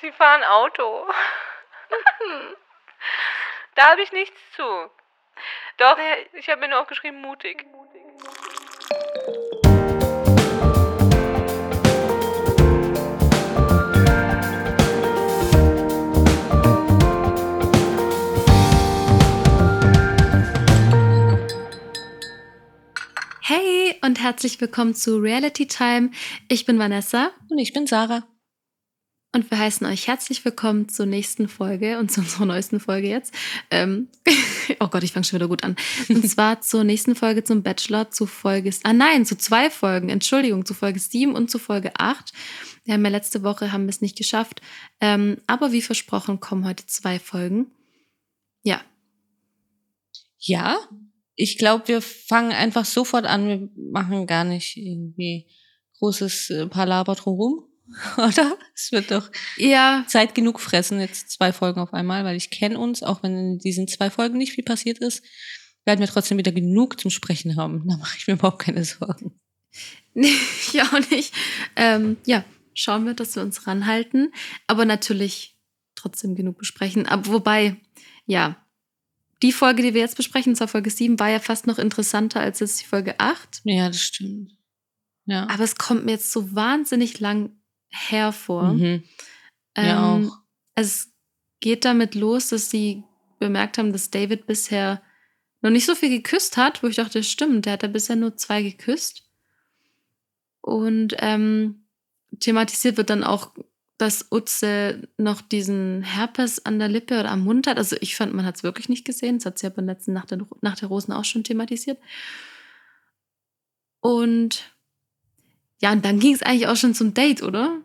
Sie fahren Auto. da habe ich nichts zu. Doch, ich habe mir nur aufgeschrieben, mutig. Hey und herzlich willkommen zu Reality Time. Ich bin Vanessa. Und ich bin Sarah. Und wir heißen euch herzlich willkommen zur nächsten Folge und zu unserer neuesten Folge jetzt. Ähm, oh Gott, ich fange schon wieder gut an. Und zwar zur nächsten Folge zum Bachelor, zu Folge, ah nein, zu zwei Folgen, Entschuldigung, zu Folge 7 und zu Folge 8. Wir haben ja letzte Woche, haben wir es nicht geschafft. Ähm, aber wie versprochen kommen heute zwei Folgen. Ja. Ja, ich glaube, wir fangen einfach sofort an. Wir machen gar nicht irgendwie großes äh, Palaber drumherum. Oder? Es wird doch ja. Zeit genug fressen, jetzt zwei Folgen auf einmal, weil ich kenne uns, auch wenn in diesen zwei Folgen nicht viel passiert ist, werden wir trotzdem wieder genug zum Sprechen haben. Da mache ich mir überhaupt keine Sorgen. Nee, ich auch nicht. Ähm, ja, schauen wir, dass wir uns ranhalten, aber natürlich trotzdem genug besprechen. Aber wobei, ja, die Folge, die wir jetzt besprechen, zwar Folge 7, war ja fast noch interessanter als jetzt die Folge 8. Ja, das stimmt. Ja. Aber es kommt mir jetzt so wahnsinnig lang hervor. Mhm. Ja, Ähm, auch. Es geht damit los, dass sie bemerkt haben, dass David bisher noch nicht so viel geküsst hat, wo ich dachte, stimmt, der hat ja bisher nur zwei geküsst. Und ähm, thematisiert wird dann auch, dass Utze noch diesen Herpes an der Lippe oder am Mund hat. Also ich fand, man hat es wirklich nicht gesehen. Das hat sie ja beim letzten Nacht der, Nacht der Rosen auch schon thematisiert. Und ja, und dann ging es eigentlich auch schon zum Date, oder?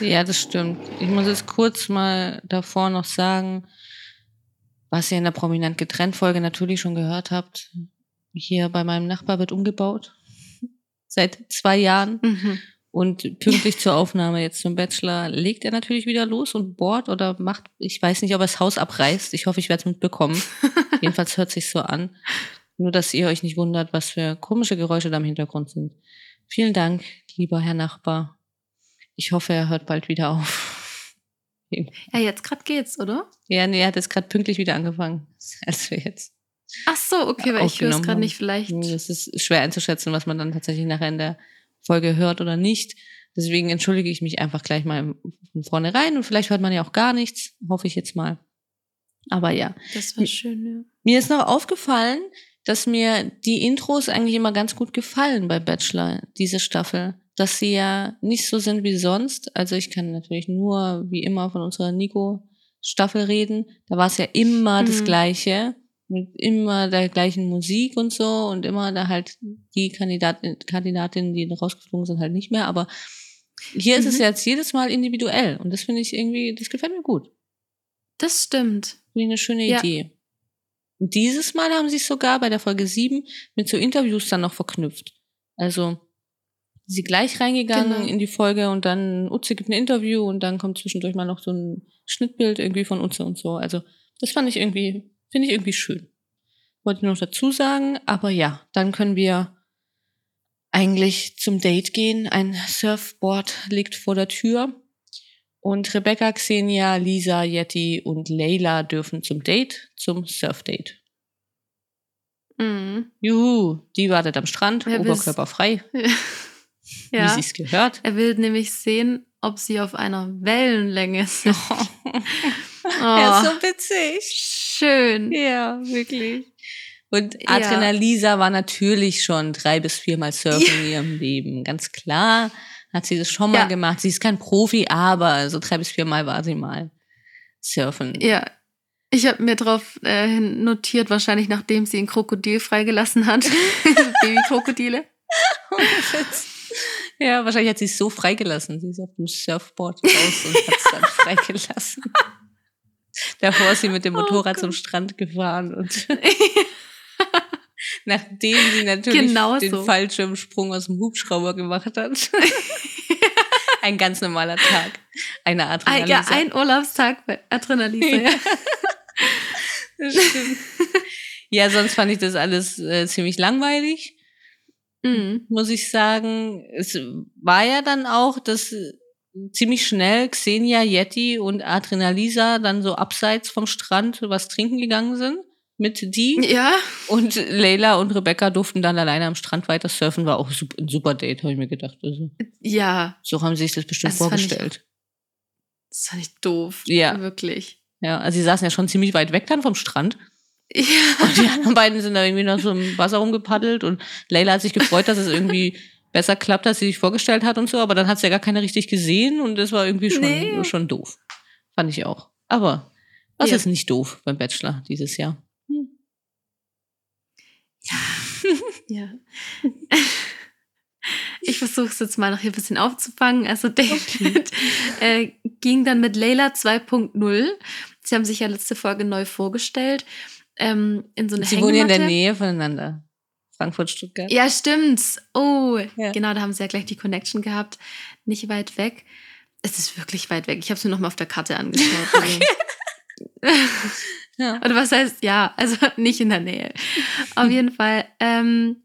Ja, das stimmt. Ich muss jetzt kurz mal davor noch sagen, was ihr in der Prominent getrennt Folge natürlich schon gehört habt. Hier bei meinem Nachbar wird umgebaut. Seit zwei Jahren. Mhm. Und pünktlich zur Aufnahme jetzt zum Bachelor legt er natürlich wieder los und bohrt oder macht, ich weiß nicht, ob er das Haus abreißt. Ich hoffe, ich werde es mitbekommen. Jedenfalls hört sich so an. Nur, dass ihr euch nicht wundert, was für komische Geräusche da im Hintergrund sind. Vielen Dank, lieber Herr Nachbar. Ich hoffe, er hört bald wieder auf. Ja, jetzt gerade geht's, oder? Ja, nee, er hat jetzt gerade pünktlich wieder angefangen, als wir jetzt. Ach so, okay, weil ich höre es gerade nicht. Vielleicht. Es ist schwer einzuschätzen, was man dann tatsächlich nachher in der Folge hört oder nicht. Deswegen entschuldige ich mich einfach gleich mal von vornherein und vielleicht hört man ja auch gar nichts, hoffe ich jetzt mal. Aber ja, Das war schön, ja. mir ist noch aufgefallen, dass mir die Intros eigentlich immer ganz gut gefallen bei Bachelor, diese Staffel. Dass sie ja nicht so sind wie sonst. Also ich kann natürlich nur wie immer von unserer Nico-Staffel reden. Da war es ja immer das Mhm. Gleiche. Mit immer der gleichen Musik und so und immer da halt die Kandidatin, Kandidatinnen, die rausgeflogen sind, halt nicht mehr. Aber hier ist es Mhm. jetzt jedes Mal individuell und das finde ich irgendwie, das gefällt mir gut. Das stimmt. Ich eine schöne Ja. Idee. Und dieses Mal haben sie es sogar bei der Folge 7 mit so Interviews dann noch verknüpft. Also sie gleich reingegangen Genau. in die Folge und dann Utze gibt ein Interview und dann kommt zwischendurch mal noch so ein Schnittbild irgendwie von Utze und so. Also das fand ich irgendwie, finde ich irgendwie schön. Wollte ich noch dazu sagen, aber ja, dann können wir eigentlich zum Date gehen. Ein Surfboard liegt vor der Tür. Und Rebecca, Xenia, Lisa, Yeti und Leila dürfen zum Date, zum Surfdate. Mhm. Juhu, die wartet am Strand, will's- Oberkörper frei, wie Ja. sie's gehört. Er will nämlich sehen, ob sie auf einer Wellenlänge sind. Er ist Oh, so witzig. schön. Ja, wirklich. Und Ja. Adriana Lisa war natürlich schon drei bis viermal surfen in ihrem Leben. Ganz klar hat sie das schon mal Ja. gemacht. Sie ist kein Profi, aber so drei bis viermal war sie mal surfen. Ja. Ich habe mir drauf äh, notiert, wahrscheinlich nachdem sie ein Krokodil freigelassen hat. Babykrokodile. Ja, wahrscheinlich hat sie es so freigelassen. Sie ist auf dem Surfboard raus und hat es dann freigelassen. Davor ist sie mit dem Oh Motorrad Gott. zum Strand gefahren und nachdem sie natürlich Genau den so. Fallschirmsprung aus dem Hubschrauber gemacht hat. ein ganz normaler Tag. Eine Ein, Adrenalin. ja, ein Urlaubstag bei Adrenalin. Ja. Das stimmt. ja, sonst fand ich das alles äh, ziemlich langweilig. Mhm. muss ich sagen. Es war ja dann auch, dass ziemlich schnell Xenia, Yeti und Adrenalisa dann so abseits vom Strand was trinken gegangen sind mit die. Ja. Und Leila und Rebecca durften dann alleine am Strand weiter surfen. War auch ein super Date, habe ich mir gedacht. Also, Ja. so haben sie sich das bestimmt Das fand ich vorgestellt. Das fand ich doof. Ja. Wirklich. Ja, also sie saßen ja schon ziemlich weit weg dann vom Strand. Ja. Und die anderen beiden sind da irgendwie noch so im Wasser rumgepaddelt und Leila hat sich gefreut, dass es irgendwie besser klappt, als sie sich vorgestellt hat und so, aber dann hat sie ja gar keine richtig gesehen und das war irgendwie schon, Nee. schon doof. Fand ich auch. Aber was Ja. ist nicht doof beim Bachelor dieses Jahr? Ja. Ich versuche es jetzt mal noch hier ein bisschen aufzufangen. Also David äh, ging dann mit Layla 2.0. Sie haben sich ja letzte Folge neu vorgestellt. Ähm, in so eine Sie wohnen ja in der Hängematte. Nähe voneinander. Frankfurt, Stuttgart. Ja, stimmt. Oh, Ja. genau, da haben sie ja gleich die Connection gehabt. Nicht weit weg. Es ist wirklich weit weg. Ich habe es mir nochmal auf der Karte angeschaut. Also- Ja. Oder was heißt, ja, also nicht in der Nähe. Auf jeden Fall. Ähm,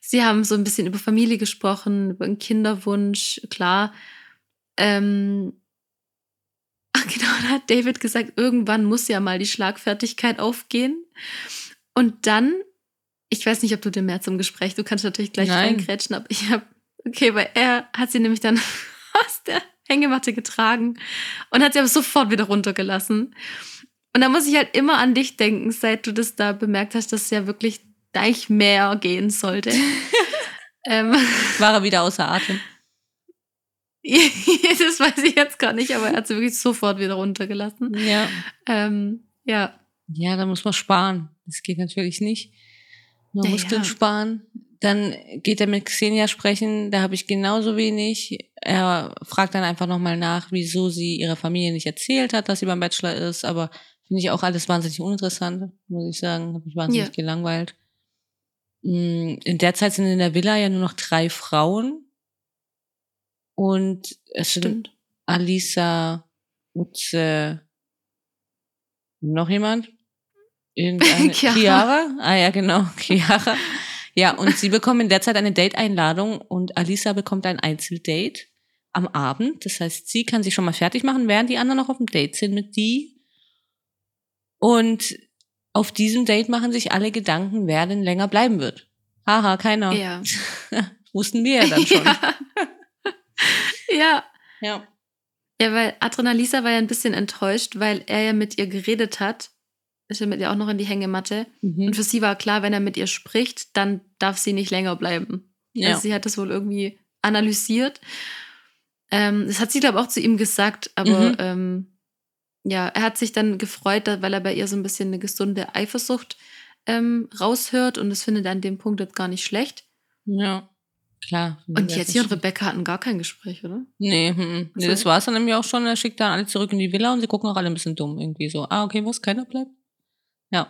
sie haben so ein bisschen über Familie gesprochen, über einen Kinderwunsch, klar. Ähm, genau, da hat David gesagt, irgendwann muss ja mal die Schlagfertigkeit aufgehen. Und dann, ich weiß nicht, ob du dir mehr zum Gespräch, du kannst natürlich gleich Nein. reingrätschen, aber ich habe, okay, weil er hat sie nämlich dann aus der Hängematte getragen und hat sie aber sofort wieder runtergelassen. Und da muss ich halt immer an dich denken, seit du das da bemerkt hast, dass es ja wirklich gleich mehr gehen sollte. ähm, War er wieder außer Atem? das weiß ich jetzt gar nicht, aber er hat sie wirklich sofort wieder runtergelassen. Ja. Ähm, ja, Ja, da muss man sparen. Das geht natürlich nicht. Man Ja, Muskeln ja. sparen. Dann geht er mit Xenia sprechen, da habe ich genauso wenig. Er fragt dann einfach nochmal nach, wieso sie ihrer Familie nicht erzählt hat, dass sie beim Bachelor ist, aber finde ich auch alles wahnsinnig uninteressant, muss ich sagen. Habe mich wahnsinnig Ja. gelangweilt. Mm, In der Zeit sind in der Villa ja nur noch drei Frauen. Und es sind stimmt. Alisa, Utze, noch jemand? Irgendeine, Chiara. Chiara. Ah ja, genau, Chiara. Ja, und sie bekommen in der Zeit eine Date-Einladung und Alisa bekommt ein Einzeldate am Abend. Das heißt, sie kann sich schon mal fertig machen, während die anderen noch auf dem Date sind mit die. Und auf diesem Date machen sich alle Gedanken, wer denn länger bleiben wird. Haha, keiner. Ja. Wussten wir ja dann schon. ja. ja. ja. Ja, weil Adrenalisa war ja ein bisschen enttäuscht, weil er ja mit ihr geredet hat. Ist ja mit ihr auch noch in die Hängematte. Mhm. Und für sie war klar, wenn er mit ihr spricht, dann darf sie nicht länger bleiben. Ja. Also sie hat das wohl irgendwie analysiert. Ähm, das hat sie, glaube ich, auch zu ihm gesagt, aber Mhm. ähm, ja, er hat sich dann gefreut, weil er bei ihr so ein bisschen eine gesunde Eifersucht ähm, raushört und das findet er an dem Punkt jetzt gar nicht schlecht. Ja, klar. Und Ja, jetzt hier und. Rebecca hatten gar kein Gespräch, oder? Nee, hm, nee So. das war's dann nämlich auch schon. Er schickt dann alle zurück in die Villa und sie gucken auch alle ein bisschen dumm irgendwie so. Ah, okay, was? Keiner bleibt? Ja.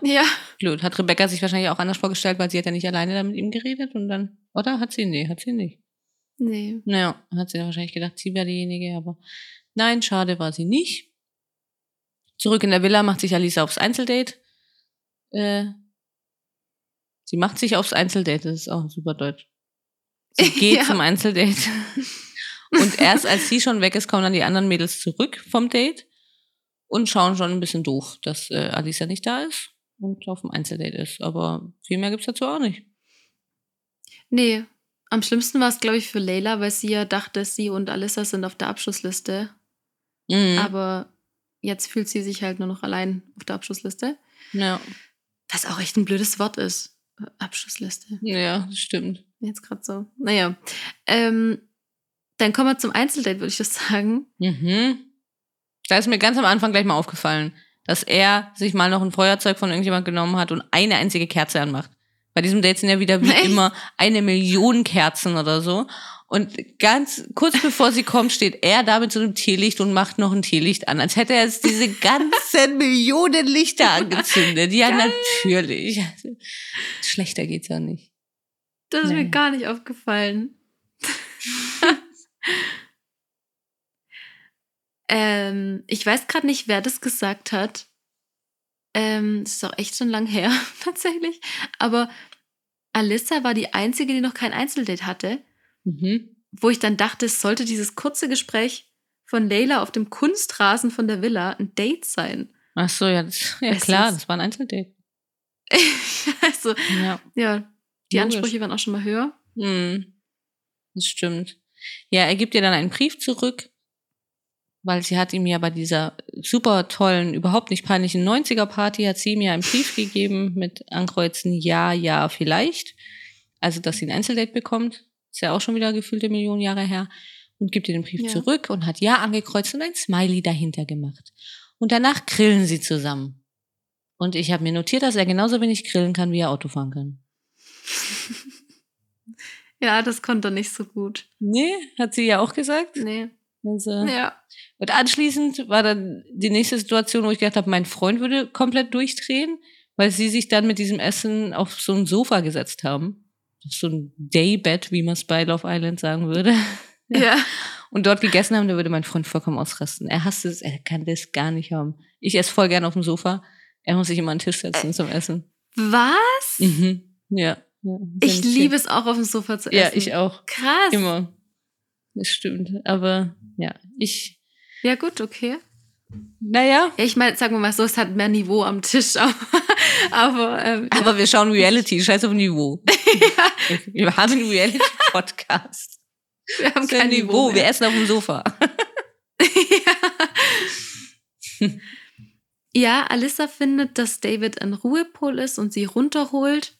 Blöd. Hat Rebecca sich wahrscheinlich auch anders vorgestellt, weil sie hat ja nicht alleine da mit ihm geredet und dann, oder? Hat sie? Nee, hat sie nicht. Nee. Naja, hat sie dann wahrscheinlich gedacht, sie wäre diejenige, aber nein, schade war sie nicht. Zurück in der Villa macht sich Alisa aufs Einzeldate. Äh, sie macht sich aufs Einzeldate, das ist auch super deutsch. Sie geht Ja. zum Einzeldate. Und erst als sie schon weg ist, kommen dann die anderen Mädels zurück vom Date und schauen schon ein bisschen doof, dass äh, Alisa nicht da ist und auf dem Einzeldate ist. Aber viel mehr gibt's dazu auch nicht. Nee. Am schlimmsten war es, glaube ich, für Leila, weil sie ja dachte, sie und Alissa sind auf der Abschlussliste. Mhm. Aber jetzt fühlt sie sich halt nur noch allein auf der Abschlussliste. ja. Was auch echt ein blödes Wort ist. Abschlussliste. ja, das stimmt. Jetzt gerade so. Naja. Ähm, dann kommen wir zum Einzeldate, würde ich das sagen. Mhm. Da ist mir ganz am Anfang gleich mal aufgefallen, dass er sich mal noch ein Feuerzeug von irgendjemand genommen hat und eine einzige Kerze anmacht. Bei diesem Date sind ja wieder wie Echt? immer eine Million Kerzen oder so. Und ganz kurz bevor sie kommt, steht er da mit so einem Teelicht und macht noch ein Teelicht an, als hätte er jetzt diese ganzen Millionen Lichter angezündet. Ja, Geil. natürlich. Schlechter geht's ja nicht. Das ist mir Nee. gar nicht aufgefallen. ähm, ich weiß gerade nicht, wer das gesagt hat. Ähm, das ist auch echt schon lang her, tatsächlich. Aber Alissa war die Einzige, die noch kein Einzeldate hatte, Mhm. wo ich dann dachte, es sollte dieses kurze Gespräch von Layla auf dem Kunstrasen von der Villa ein Date sein. Ach so, ja, das, ja klar, das war ein Einzeldate. also, Ja. ja, die Logisch. Ansprüche waren auch schon mal höher. Hm. Das stimmt. Ja, er gibt ihr dann einen Brief zurück, weil sie hat ihm ja bei dieser super tollen, überhaupt nicht peinlichen 90er-Party hat sie ihm ja einen Brief gegeben mit Ankreuzen Ja, ja, vielleicht. Also, dass sie ein Einzeldate bekommt. Ist ja auch schon wieder gefühlte Millionen Jahre her. Und gibt ihr den Brief Ja. zurück und hat Ja angekreuzt und ein Smiley dahinter gemacht. Und danach grillen sie zusammen. Und ich habe mir notiert, dass er genauso wenig grillen kann, wie er Auto fahren kann. Ja, das konnte er nicht so gut. Nee, hat sie ja auch gesagt. Nee. Also, Ja. Und anschließend war dann die nächste Situation, wo ich gedacht habe, mein Freund würde komplett durchdrehen, weil sie sich dann mit diesem Essen auf so ein Sofa gesetzt haben. So ein Daybed, wie man es bei Love Island sagen würde. Ja. Und dort gegessen haben, da würde mein Freund vollkommen ausrasten. Er hasst es, er kann das gar nicht haben. Ich esse voll gern auf dem Sofa. Er muss sich immer an den Tisch setzen zum Essen. Was? Mhm. Ja. ja Ich liebe es auch auf dem Sofa zu essen. Ja, ich auch. Krass. Immer. Das stimmt. Aber ja, ich, Ja, gut, okay. Naja, Ja, ich meine, sagen wir mal so, es hat mehr Niveau am Tisch, aber, aber ähm, Aber wir schauen Reality, scheiß auf Niveau. Wir haben einen Reality-Podcast. wir haben kein ein Niveau. Niveau, wir mehr. essen auf dem Sofa. Ja, Alyssa findet, dass David ein Ruhepol ist und sie runterholt.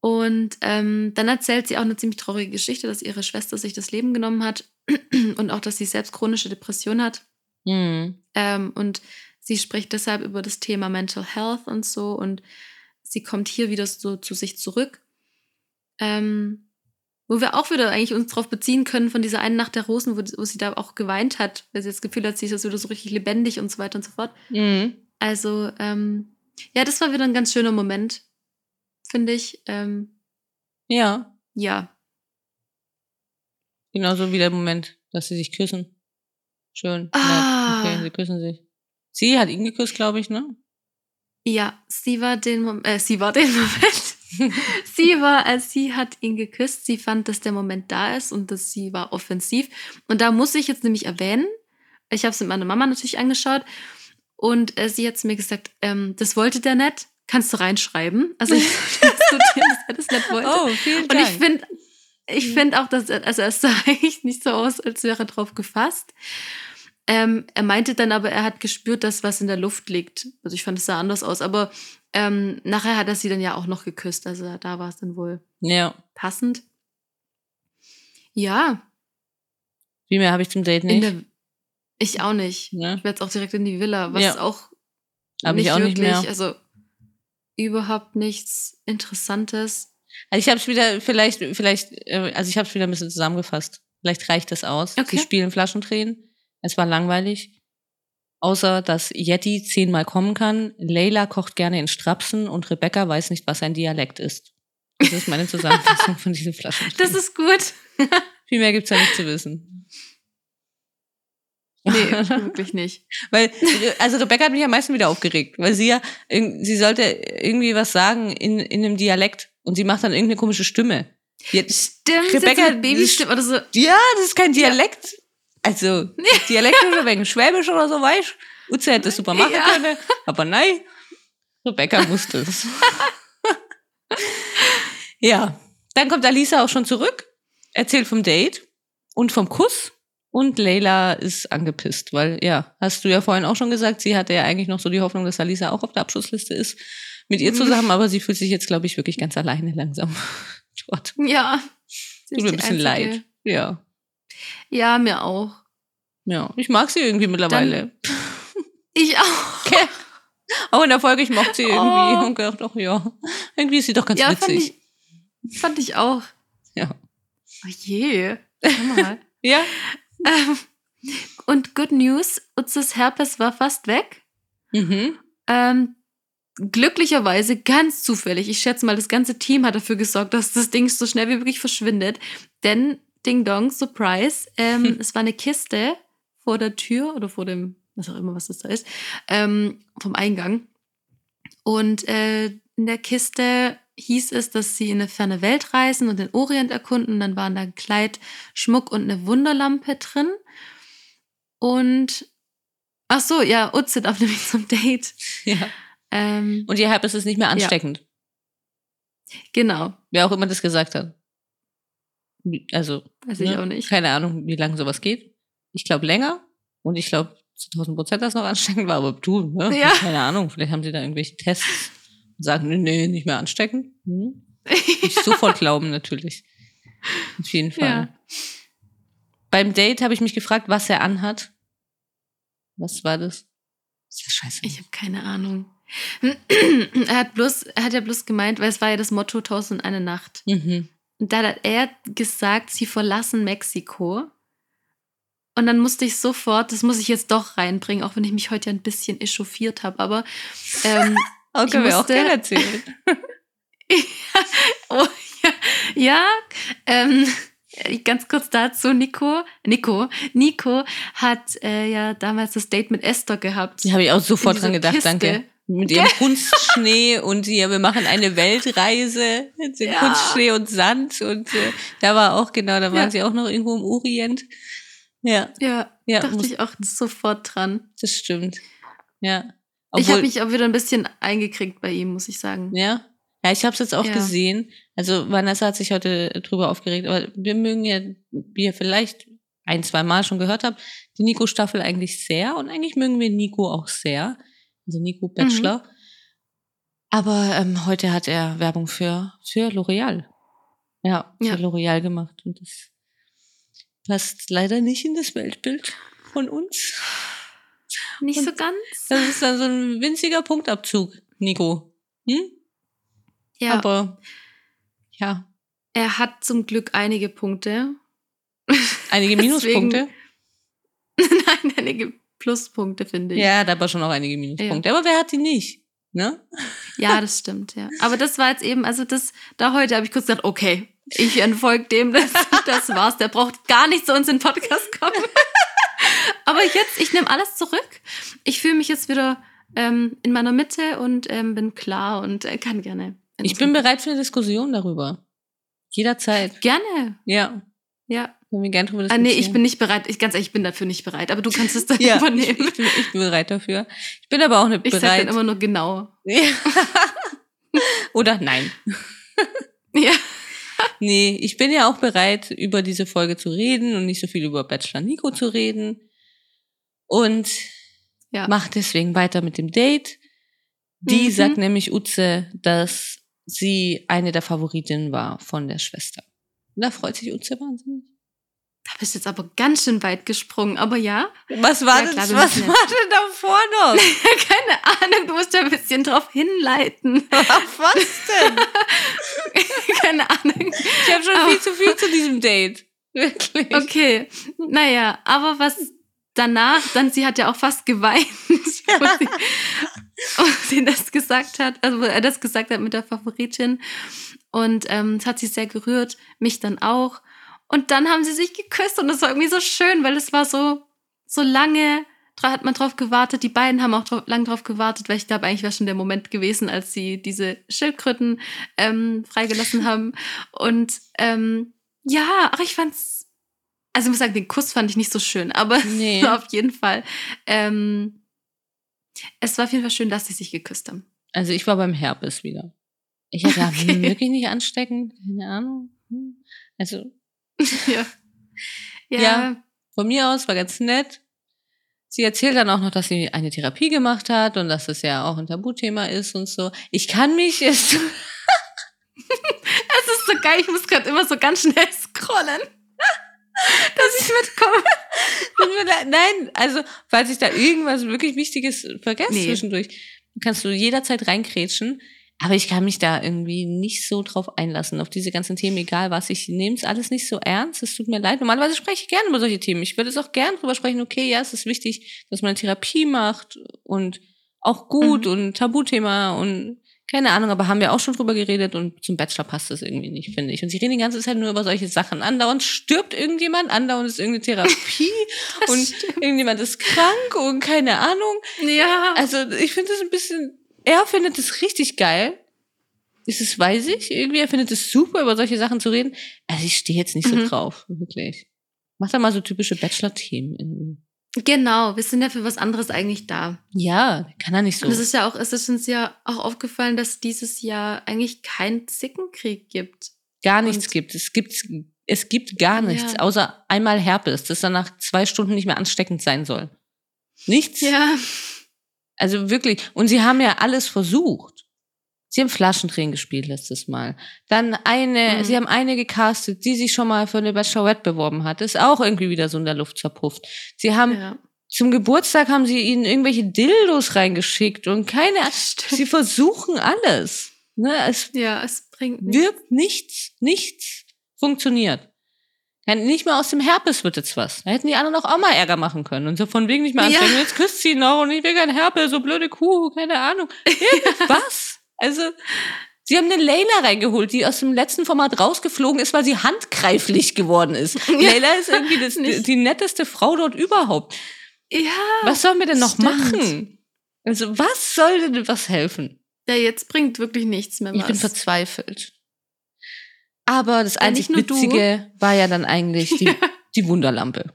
Und ähm, dann erzählt sie auch eine ziemlich traurige Geschichte, dass ihre Schwester sich das Leben genommen hat und auch, dass sie selbst chronische Depression hat. Hm. Ähm, und sie spricht deshalb über das Thema Mental Health und so. Und sie kommt hier wieder so zu sich zurück. Ähm, wo wir auch wieder eigentlich uns drauf beziehen können von dieser einen Nacht der Rosen, wo, wo sie da auch geweint hat, weil sie das Gefühl hat, sie ist jetzt wieder so richtig lebendig und so weiter und so fort. Hm. Also, ähm, ja, das war wieder ein ganz schöner Moment, finde ich. Ähm, Ja, ja, genauso wie der Moment, dass sie sich küssen. Schön. Ah. Sie küssen sich. Sie hat ihn geküsst, glaube ich, ne? ja, sie war den Moment, äh, sie war den Moment. sie war, als sie hat ihn geküsst, sie fand, dass der Moment da ist und dass sie war offensiv. Und da muss ich jetzt nämlich erwähnen, ich habe es mit meiner Mama natürlich angeschaut und äh, sie hat mir gesagt, ähm, das wollte der nicht, kannst du reinschreiben. Also ich dass das nicht wollte. Oh, vielen Und Dank. ich finde ich Mhm. find auch, dass er, also es sah eigentlich nicht so aus, als wäre er drauf gefasst. Ähm, er meinte dann aber, er hat gespürt, dass was in der Luft liegt. Also ich fand, es sah anders aus. Aber ähm, nachher hat er sie dann ja auch noch geküsst. Also da war es dann wohl ja. passend. Ja, Wie mehr habe ich zum Date nicht. der, ich auch nicht. Ne? Ich werde jetzt auch direkt in die Villa, was Ja. auch Hab ich auch nicht mehr. also überhaupt nichts Interessantes. Also ich habe es wieder, vielleicht, vielleicht, äh, also ich habe es wieder ein bisschen zusammengefasst. Vielleicht reicht das aus. Okay. Sie spielen Flaschentränen. Es war langweilig. Außer, dass Yeti zehnmal kommen kann. Leila kocht gerne in Strapsen und Rebecca weiß nicht, was ein Dialekt ist. Das ist meine Zusammenfassung von diesen Flaschentränen. Das ist gut. Viel mehr gibt's da nicht zu wissen. Nee, wirklich nicht. Weil, also Rebecca hat mich am meisten wieder aufgeregt, weil sie ja, sie sollte irgendwie was sagen in, in einem Dialekt und sie macht dann irgendeine komische Stimme. Jetzt, Stimmt, Rebecca, Babystimme oder so. Ja, das ist kein Dialekt. Also, Dialekt oder wegen Schwäbisch oder so, weißt du? Utze hätte es super machen Ja. können, aber nein, Rebecca wusste es. ja, dann kommt Alisa auch schon zurück, erzählt vom Date und vom Kuss und Leila ist angepisst, weil, ja, hast du ja vorhin auch schon gesagt, sie hatte ja eigentlich noch so die Hoffnung, dass Alisa auch auf der Abschlussliste ist mit ihr Mhm. zusammen, aber sie fühlt sich jetzt, glaube ich, wirklich ganz alleine langsam dort. Ja. Tut mir ein bisschen leid. Ja. Ja, mir auch. Ja, ich mag sie irgendwie mittlerweile. Ich auch. Okay. Auch in der Folge, ich mochte sie irgendwie Oh. und gedacht, ach ja, irgendwie ist sie doch ganz Ja, fand witzig. ich, fand ich auch. Ja. Oh je. Mal. Ja, ähm, und Good News, Utzes Herpes war fast weg. mhm. Ähm, glücklicherweise ganz zufällig, ich schätze mal, das ganze Team hat dafür gesorgt, dass das Ding so schnell wie möglich verschwindet. Denn Ding Dong, Surprise, ähm, Hm. es war eine Kiste vor der Tür oder vor dem, was auch immer, was das da ist, ähm, vom Eingang. Und äh, in der Kiste hieß es, dass sie in eine ferne Welt reisen und den Orient erkunden. Und dann waren da ein Kleid, Schmuck und eine Wunderlampe drin. Und ach so, ja, Utze darf nämlich zum Date. Ja. Ähm, Und ihr Herpes ist nicht mehr ansteckend. genau, Wer auch immer das gesagt hat. Also, weiß ich ne? auch nicht. keine Ahnung, wie lange sowas geht. Ich glaube länger. Und ich glaube zu 1000 Prozent, dass noch ansteckend war. Aber du, ne? Ja. Keine Ahnung. Vielleicht haben sie da irgendwelche Tests und sagen, nee, nee, nicht mehr anstecken. Hm? Ich sofort glauben, natürlich. Auf jeden Fall. Ja. Beim Date habe ich mich gefragt, was er anhat. Was war das? Ist ja scheiße. Ich habe keine Ahnung. er hat bloß, er hat ja bloß gemeint, weil es war ja das Motto Tausend und eine Nacht. mhm. Und da hat er gesagt, sie verlassen Mexiko. Und dann musste ich sofort, das muss ich jetzt doch reinbringen, auch wenn ich mich heute ja ein bisschen echauffiert habe, aber ähm, Oh, Ich können wir auch gerne erzählen. oh, ja, ja ähm, ganz kurz dazu, Nico, Nico, Nico hat äh, ja damals das Date mit Esther gehabt. Da habe ich auch sofort dran gedacht, Kiste. danke. Mit ihrem Kunstschnee und hier, wir machen eine Weltreise. Mit dem Ja. Kunstschnee und Sand. Und äh, da war auch, genau, da waren Ja. sie auch noch irgendwo im Orient. Ja, Ja, ja, dachte muss, ich auch sofort dran. das stimmt. Ja. ich habe mich auch wieder ein bisschen eingekriegt bei ihm, muss ich sagen. Ja. Ja, ich habe es jetzt auch Ja. gesehen. Also Vanessa hat sich heute drüber aufgeregt, aber wir mögen ja, wie ihr vielleicht ein, zwei Mal schon gehört habt, die Nico-Staffel eigentlich sehr und eigentlich mögen wir Nico auch sehr. Also Nico Bachelor. Aber ähm, heute hat er Werbung für, für L'Oreal. Ja, für Ja. L'Oreal gemacht. Und das passt leider nicht in das Weltbild von uns. Nicht Und- so ganz. Das ist dann so ein winziger Punktabzug, Nico. Hm? Ja, Aber ja, er hat zum Glück einige Punkte. einige Deswegen- Minuspunkte. Nein, einige Pluspunkte, finde ich. Ja, hat aber schon auch einige Minuspunkte. Aber wer hat die nicht? Ne? Ja, das stimmt, ja. Aber das war jetzt eben, also das, da heute habe ich kurz gedacht, okay, ich entfolge dem, das, das war's. Der braucht gar nicht zu uns in den Podcast kommen. Aber jetzt, ich nehme alles zurück. Ich fühle mich jetzt wieder ähm, in meiner Mitte und ähm, bin klar und äh, kann gerne. Ich bin bereit für eine Diskussion darüber. Jederzeit. Gerne, Ja. ja. Können wir gerne drüber Ah, nee, ich bin nicht bereit. Ich, ganz ehrlich, ich bin dafür nicht bereit. Aber du kannst es dann ja, ich, übernehmen. ich, bin, ich bin bereit dafür. Ich bin aber auch nicht Ich sag bereit. dann immer nur genau. Oder nein. Ja. Nee, ich bin ja auch bereit, über diese Folge zu reden und nicht so viel über Bachelor Nico zu reden. Und Ja. mach deswegen weiter mit dem Date. Die Mhm. sagt nämlich Utze, dass sie eine der Favoritinnen war von der Schwester. Und da freut sich Utze wahnsinnig. Da bist du jetzt aber ganz schön weit gesprungen. Aber ja, Was war Ja, klar, denn, was war denn davor noch? keine Ahnung, du musst ja ein bisschen drauf hinleiten. was denn? keine Ahnung. Ich habe schon Aber- viel zu viel zu diesem Date. Wirklich. Okay, naja, aber was danach, dann sie hat ja auch fast geweint, wo, sie, wo sie das gesagt hat, also wo er das gesagt hat mit der Favoritin. Und ähm, es hat sie sehr gerührt, mich dann auch. Und dann haben sie sich geküsst und das war irgendwie so schön, weil es war so, so lange, hat man drauf gewartet. Die beiden haben auch drauf, lang drauf gewartet, weil ich glaube, eigentlich wäre schon der Moment gewesen, als sie diese Schildkröten ähm, freigelassen haben. Und ähm, ja, ach, ich fand's. Also ich muss sagen, den Kuss fand ich nicht so schön, aber Nee. auf jeden Fall. Ähm, es war auf jeden Fall schön, dass sie sich geküsst haben. Also ich war beim Herpes wieder. Ich hatte Okay. wirklich nicht ansteckend, keine Ahnung. Hm. Also ja. Ja. Ja. von mir aus war ganz nett. Sie erzählt dann auch noch, dass sie eine Therapie gemacht hat und dass das ja auch ein Tabuthema ist und so. Ich kann mich es Es ist so geil, ich muss gerade immer so ganz schnell scrollen. dass ich mitkomme. Nein, also falls ich da irgendwas wirklich Wichtiges vergesse Nee. zwischendurch, kannst du jederzeit reinkrätschen. Aber ich kann mich da irgendwie nicht so drauf einlassen, auf diese ganzen Themen, egal was. Ich nehme es alles nicht so ernst. Es tut mir leid. Normalerweise spreche ich gerne über solche Themen. Ich würde es auch gerne drüber sprechen. Okay, ja, es ist wichtig, dass man eine Therapie macht und auch gut Mhm. und Tabuthema und keine Ahnung, aber haben wir auch schon drüber geredet und zum Bachelor passt das irgendwie nicht, finde ich. Und sie reden die ganze Zeit nur über solche Sachen. Andauernd stirbt irgendjemand, andauernd ist irgendeine Therapie und stimmt. irgendjemand ist krank und keine Ahnung. Ja. Also ich finde es ein bisschen, er findet es richtig geil. Ist es, weiß ich, irgendwie, er findet es super, über solche Sachen zu reden. Also ich stehe jetzt nicht so Mhm. drauf, wirklich. Mach da mal so typische Bachelor-Themen. Genau, wir sind ja für was anderes eigentlich da. Ja, kann er nicht so. Und es ist ja auch, es ist uns ja auch aufgefallen, dass dieses Jahr eigentlich keinen Zickenkrieg gibt. gar nichts und- gibt. Es gibt, es gibt gar nichts, Ja. außer einmal Herpes, das dann nach zwei Stunden nicht mehr ansteckend sein soll. Nichts. Ja. Also wirklich. Und sie haben ja alles versucht. Sie haben Flaschendrehen gespielt letztes Mal. Dann eine, Mhm. sie haben eine gecastet, die sich schon mal für eine Bachelorette beworben hat. Ist auch irgendwie wieder so in der Luft zerpufft. Sie haben, ja. zum Geburtstag haben sie ihnen irgendwelche Dildos reingeschickt und keine, Stimmt. sie versuchen alles. Ne, es Ja, es bringt nichts. wirkt nichts, nichts funktioniert. Ja, nicht mal aus dem Herpes wird jetzt was. Da hätten die anderen auch, auch mal Ärger machen können. Und so von wegen nicht mehr Ja. anstrengen. Jetzt küsst sie ihn noch und ich will kein Herpes, so blöde Kuh, keine Ahnung. Irgendwas. Also, sie haben eine Leila reingeholt, die aus dem letzten Format rausgeflogen ist, weil sie handgreiflich geworden ist. Leila ist irgendwie das, die, die netteste Frau dort überhaupt. Ja. Was sollen wir denn noch stimmt. machen? Also, was soll denn was helfen? Ja, jetzt bringt wirklich nichts mehr Ich was. bin verzweifelt. Aber das Ja, einzig nur du. Witzige war ja dann eigentlich die, die Wunderlampe.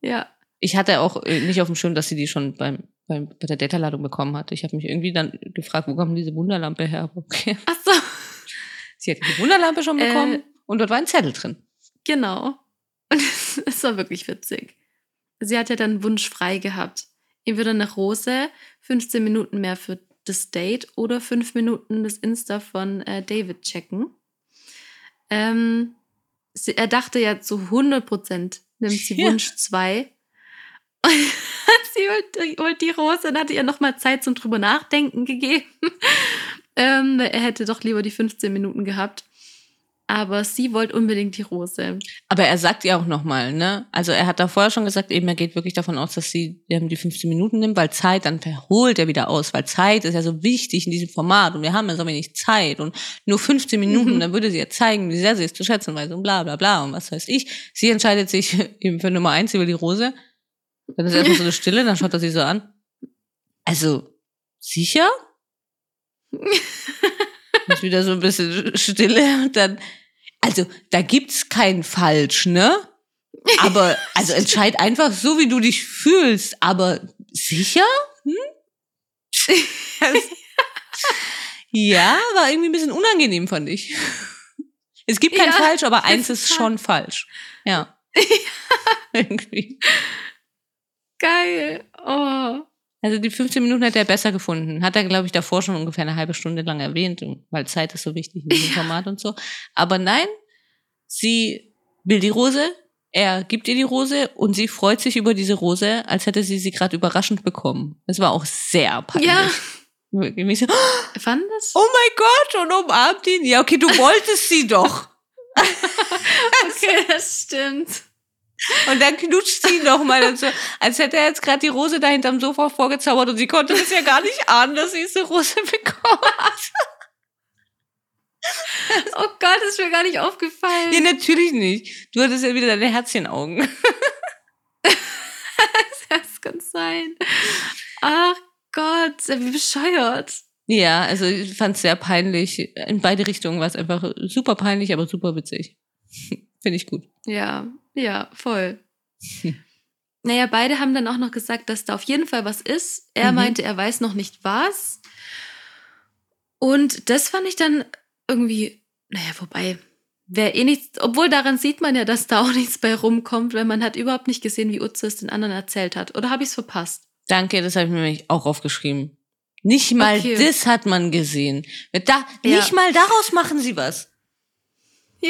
ja. Ich hatte auch äh, nicht auf dem Schirm, dass sie die schon beim, beim, bei der Data-Ladung bekommen hatte. Ich habe mich irgendwie dann gefragt, wo kommt diese Wunderlampe her? Okay. Ach so. Sie hatte die Wunderlampe schon Äh. bekommen und dort war ein Zettel drin. Genau. Und es, war wirklich witzig. Sie hat ja dann Wunsch frei gehabt. Würde eine Rose 15 Minuten mehr für das Date oder 5 Minuten das Insta von äh, David checken. Ähm, sie, er dachte ja zu 100 Prozent nimmt sie Ja. Wunsch 2. sie holt, holt die Rose und hatte ihr nochmal Zeit zum drüber nachdenken gegeben. ähm, er hätte doch lieber die 15 Minuten gehabt. Aber sie wollte unbedingt die Rose. Aber er sagt ja auch nochmal, ne? Also er hat da vorher schon gesagt, eben er geht wirklich davon aus, dass sie ähm, die 15 Minuten nimmt, weil Zeit, dann verholt er wieder aus, weil Zeit ist ja so wichtig in diesem Format und wir haben ja so wenig Zeit und nur 15 Minuten, Mhm. dann würde sie ja zeigen, wie sehr sie es zu schätzen weiß und bla bla bla und was weiß ich. Sie entscheidet sich eben für Nummer eins, sie will die Rose. Dann ist erstmal so eine Stille, dann schaut er sie so an. Also, sicher? Ist wieder so ein bisschen Stille und dann, also da gibt's kein Falsch, ne? Aber, also entscheid einfach so, wie du dich fühlst, aber sicher? Hm? ja, war irgendwie ein bisschen unangenehm, fand ich. Es gibt kein Ja, Falsch, aber eins ist ist schon falsch. Ja. irgendwie. Geil. Oh. Also die 15 Minuten hätte er besser gefunden. Hat er, glaube ich, davor schon ungefähr eine halbe Stunde lang erwähnt, weil Zeit ist so wichtig in diesem Ja. Format und so. Aber nein, sie will die Rose, er gibt ihr die Rose und sie freut sich über diese Rose, als hätte sie sie gerade überraschend bekommen. Das war auch sehr peinlich. Ja. Mich so, Fand das? oh mein Gott, und umarmt ihn. Ja, okay, du wolltest sie doch. okay, das stimmt. Und dann knutscht sie ihn noch mal und so, als hätte er jetzt gerade die Rose da hinterm Sofa vorgezaubert und sie konnte das ja gar nicht ahnen, dass sie diese Rose bekommt. Oh Gott, ist mir gar nicht aufgefallen. Ja, natürlich nicht. Du hattest ja wieder deine Herzchenaugen. das kann sein. Ach Gott, wie bescheuert. Ja, also ich fand es sehr peinlich. In beide Richtungen war es einfach super peinlich, aber super witzig. Finde ich gut. Ja, ja, voll. Naja, beide haben dann auch noch gesagt, dass da auf jeden Fall was ist. Er Mhm. meinte, er weiß noch nicht was. Und das fand ich dann irgendwie, naja, wobei, wäre eh nichts, obwohl daran sieht man ja, dass da auch nichts bei rumkommt, weil man hat überhaupt nicht gesehen, wie Utze es den anderen erzählt hat. Oder habe ich es verpasst? Danke, das habe ich mir nämlich auch aufgeschrieben. Nicht mal Okay. das hat man gesehen. Da, Ja. Nicht mal daraus machen sie was.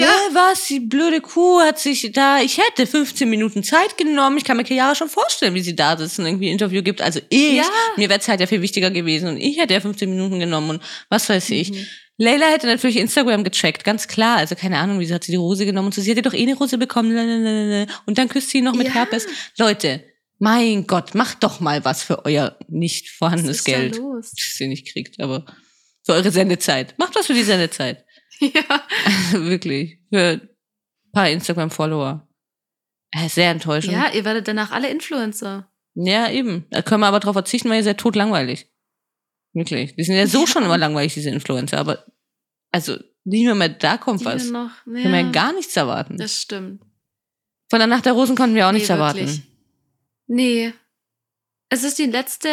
Ja. was? Die blöde Kuh hat sich da, ich hätte 15 Minuten Zeit genommen. Ich kann mir Chiara schon vorstellen, wie sie da sitzen, irgendwie ein Interview gibt. Also ich, Ja. mir wäre Zeit ja viel wichtiger gewesen und ich hätte ja 15 Minuten genommen und was weiß ich. Mhm. Leila hätte natürlich Instagram gecheckt, ganz klar. Also keine Ahnung, wieso hat sie die Rose genommen und so, sie hätte doch eh eine Rose bekommen. lalalala. Und dann küsst sie ihn noch mit Ja. Herpes. Leute, mein Gott, macht doch mal was für euer nicht Was vorhandenes ist da Geld. los? Das ihr nicht kriegt, aber für eure Sendezeit. Macht was für die Sendezeit. Ja. Wirklich. Für ein paar Instagram-Follower. Äh, Sehr enttäuschend. ja, ihr werdet danach alle Influencer. Ja, eben. Da können wir aber drauf verzichten, weil ihr seid tot langweilig. Wirklich. Die sind ja so Ja. schon immer langweilig, diese Influencer. Aber, also, nicht mehr, mehr da kommt Die was. noch, Können wir ja gar nichts erwarten. Das stimmt. Von der Nacht der Rosen konnten wir auch nichts Nee, erwarten. wirklich. Nee. Es ist die letzte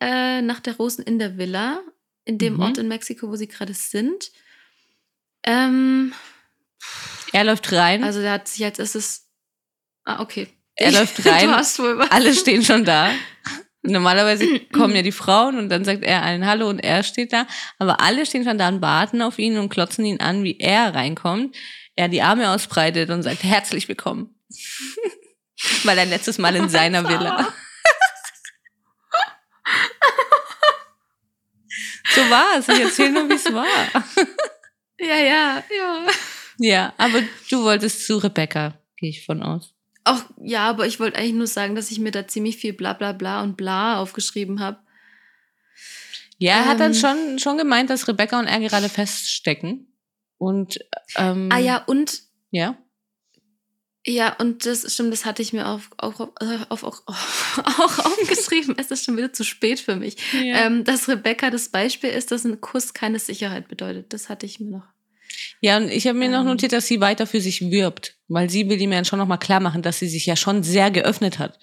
äh, Nacht der Rosen in der Villa, in dem Mhm. Ort in Mexiko, wo sie gerade sind. Ähm, Er läuft rein, also der hat sich als erstes. Ah, okay. er läuft rein, Du hast wohl was. alle stehen schon da. Normalerweise kommen ja die Frauen und dann sagt er allen Hallo und er steht da. Aber alle stehen schon da und warten auf ihn und klotzen ihn an, wie er reinkommt. Er die Arme ausbreitet und sagt herzlich willkommen. Weil er letztes Mal in seiner Villa. So war es. Ich erzähle nur, wie es war. Ja, ja, ja. Ja, aber du wolltest zu Rebecca, gehe ich von aus. Auch, ja, aber ich wollte eigentlich nur sagen, dass ich mir da ziemlich viel bla bla bla und bla aufgeschrieben habe. Ja, er hat dann Ähm. schon, schon gemeint, dass Rebecca und er gerade feststecken. Und ähm, Ah ja, und ja. Ja, und das stimmt, das hatte ich mir auch, auch, äh, auf, auch, aufgeschrieben. Es ist schon wieder zu spät für mich. Ja. Ähm, dass Rebecca das Beispiel ist, dass ein Kuss keine Sicherheit bedeutet. Das hatte ich mir noch. ja, und ich habe mir noch ähm. notiert, dass sie weiter für sich wirbt, weil sie will ihm ja schon nochmal klar machen, dass sie sich ja schon sehr geöffnet hat.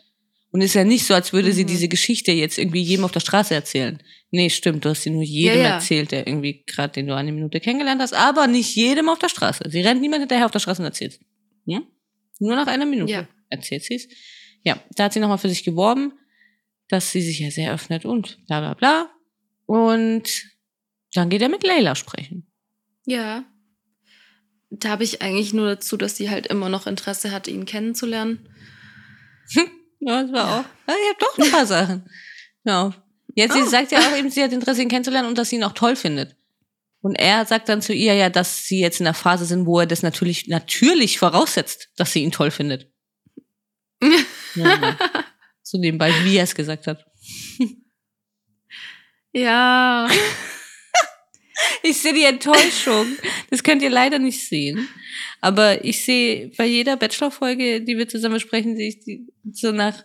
Und ist ja nicht so, als würde sie Mhm. diese Geschichte jetzt irgendwie jedem auf der Straße erzählen. Nee, stimmt, du hast sie nur jedem Ja, ja. erzählt, der irgendwie gerade, den du eine Minute kennengelernt hast, aber nicht jedem auf der Straße. Sie rennt niemand hinterher auf der Straße und erzählt. Hm? Nur nach einer Minute Ja. erzählt sie es. Ja, da hat sie nochmal für sich geworben, dass sie sich ja sehr öffnet und bla bla bla. Und dann geht er mit Leila sprechen. Ja. Da habe ich eigentlich nur dazu, dass sie halt immer noch Interesse hatte, ihn kennenzulernen. Ja, das war Ja. auch. Ja, ich habe doch ein paar Sachen. Ja. Jetzt, sie Oh. sagt ja auch eben, sie hat Interesse, ihn kennenzulernen und dass sie ihn auch toll findet. Und er sagt dann zu ihr ja, dass sie jetzt in der Phase sind, wo er das natürlich, natürlich voraussetzt, dass sie ihn toll findet. Ja, so nebenbei, wie er es gesagt hat. Ja. Ich sehe die Enttäuschung. Das könnt ihr leider nicht sehen. Aber ich sehe bei jeder Bachelor-Folge, die wir zusammen besprechen, sehe ich die so nach,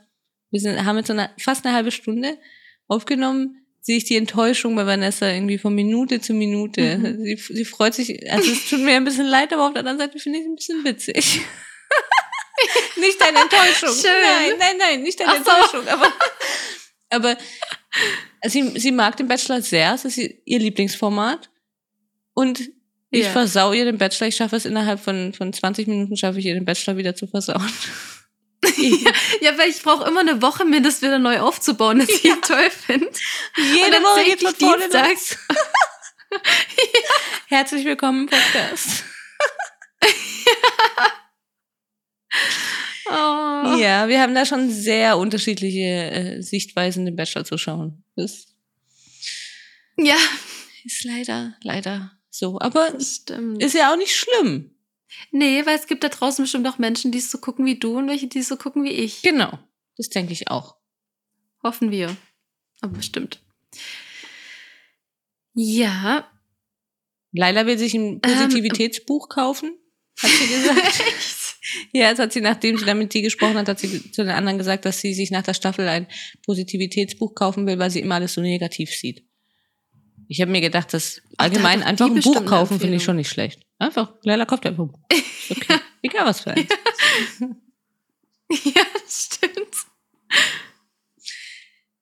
wir sind, haben jetzt so eine, fast eine halbe Stunde aufgenommen, sehe ich die Enttäuschung bei Vanessa irgendwie von Minute zu Minute. Mhm. Sie, sie freut sich, also es tut mir ein bisschen leid, aber auf der anderen Seite finde ich es ein bisschen witzig. nicht deine Enttäuschung. Schön. Nein, nein, nein, nicht deine so. Enttäuschung. Aber, aber sie, sie mag den Bachelor sehr, es ist ihr Lieblingsformat. Und ich Ja. versau ihr den Bachelor. Ich schaffe es innerhalb von, von 20 Minuten, schaffe ich ihr den Bachelor wieder zu versauen. Ja, ja, weil ich brauche immer eine Woche, mir das wieder neu aufzubauen, dass ich ihn toll finde. Jede Woche geht's von vorne los. Herzlich willkommen im Podcast. Oh. Ja, wir haben da schon sehr unterschiedliche äh, Sichtweisen, den Bachelor zu schauen. Das ja, ist leider, leider so. Aber ist ja auch nicht schlimm. Nee, weil es gibt da draußen bestimmt auch Menschen, die es so gucken wie du und welche, die es so gucken wie ich. Genau. Das denke ich auch. Hoffen wir. Aber bestimmt. Ja. Laila will sich ein Positivitätsbuch kaufen, hat sie gesagt. Ja, jetzt hat sie, nachdem sie dann mit dir gesprochen hat, hat sie zu den anderen gesagt, dass sie sich nach der Staffel ein Positivitätsbuch kaufen will, weil sie immer alles so negativ sieht. Ich habe mir gedacht, dass Ach, da allgemein hat doch einfach ein Buch kaufen finde ich schon nicht schlecht. Einfach, Leila kauft einfach okay. Egal was für eins. ja, stimmt.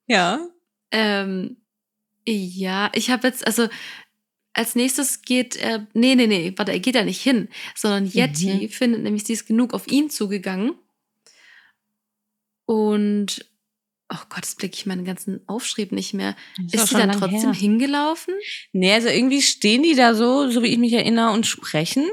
Ja. Ähm, ja, ich habe jetzt, also als nächstes geht er, nee, nee, nee, warte, er geht da nicht hin, sondern Yeti Mhm. findet nämlich, sie ist genug auf ihn zugegangen. Und, oh Gott, jetzt blicke ich meinen ganzen Aufschrieb nicht mehr. Ist, auch sie dann trotzdem her. hingelaufen? Nee, also irgendwie stehen die da so, so wie ich mich erinnere, und sprechen.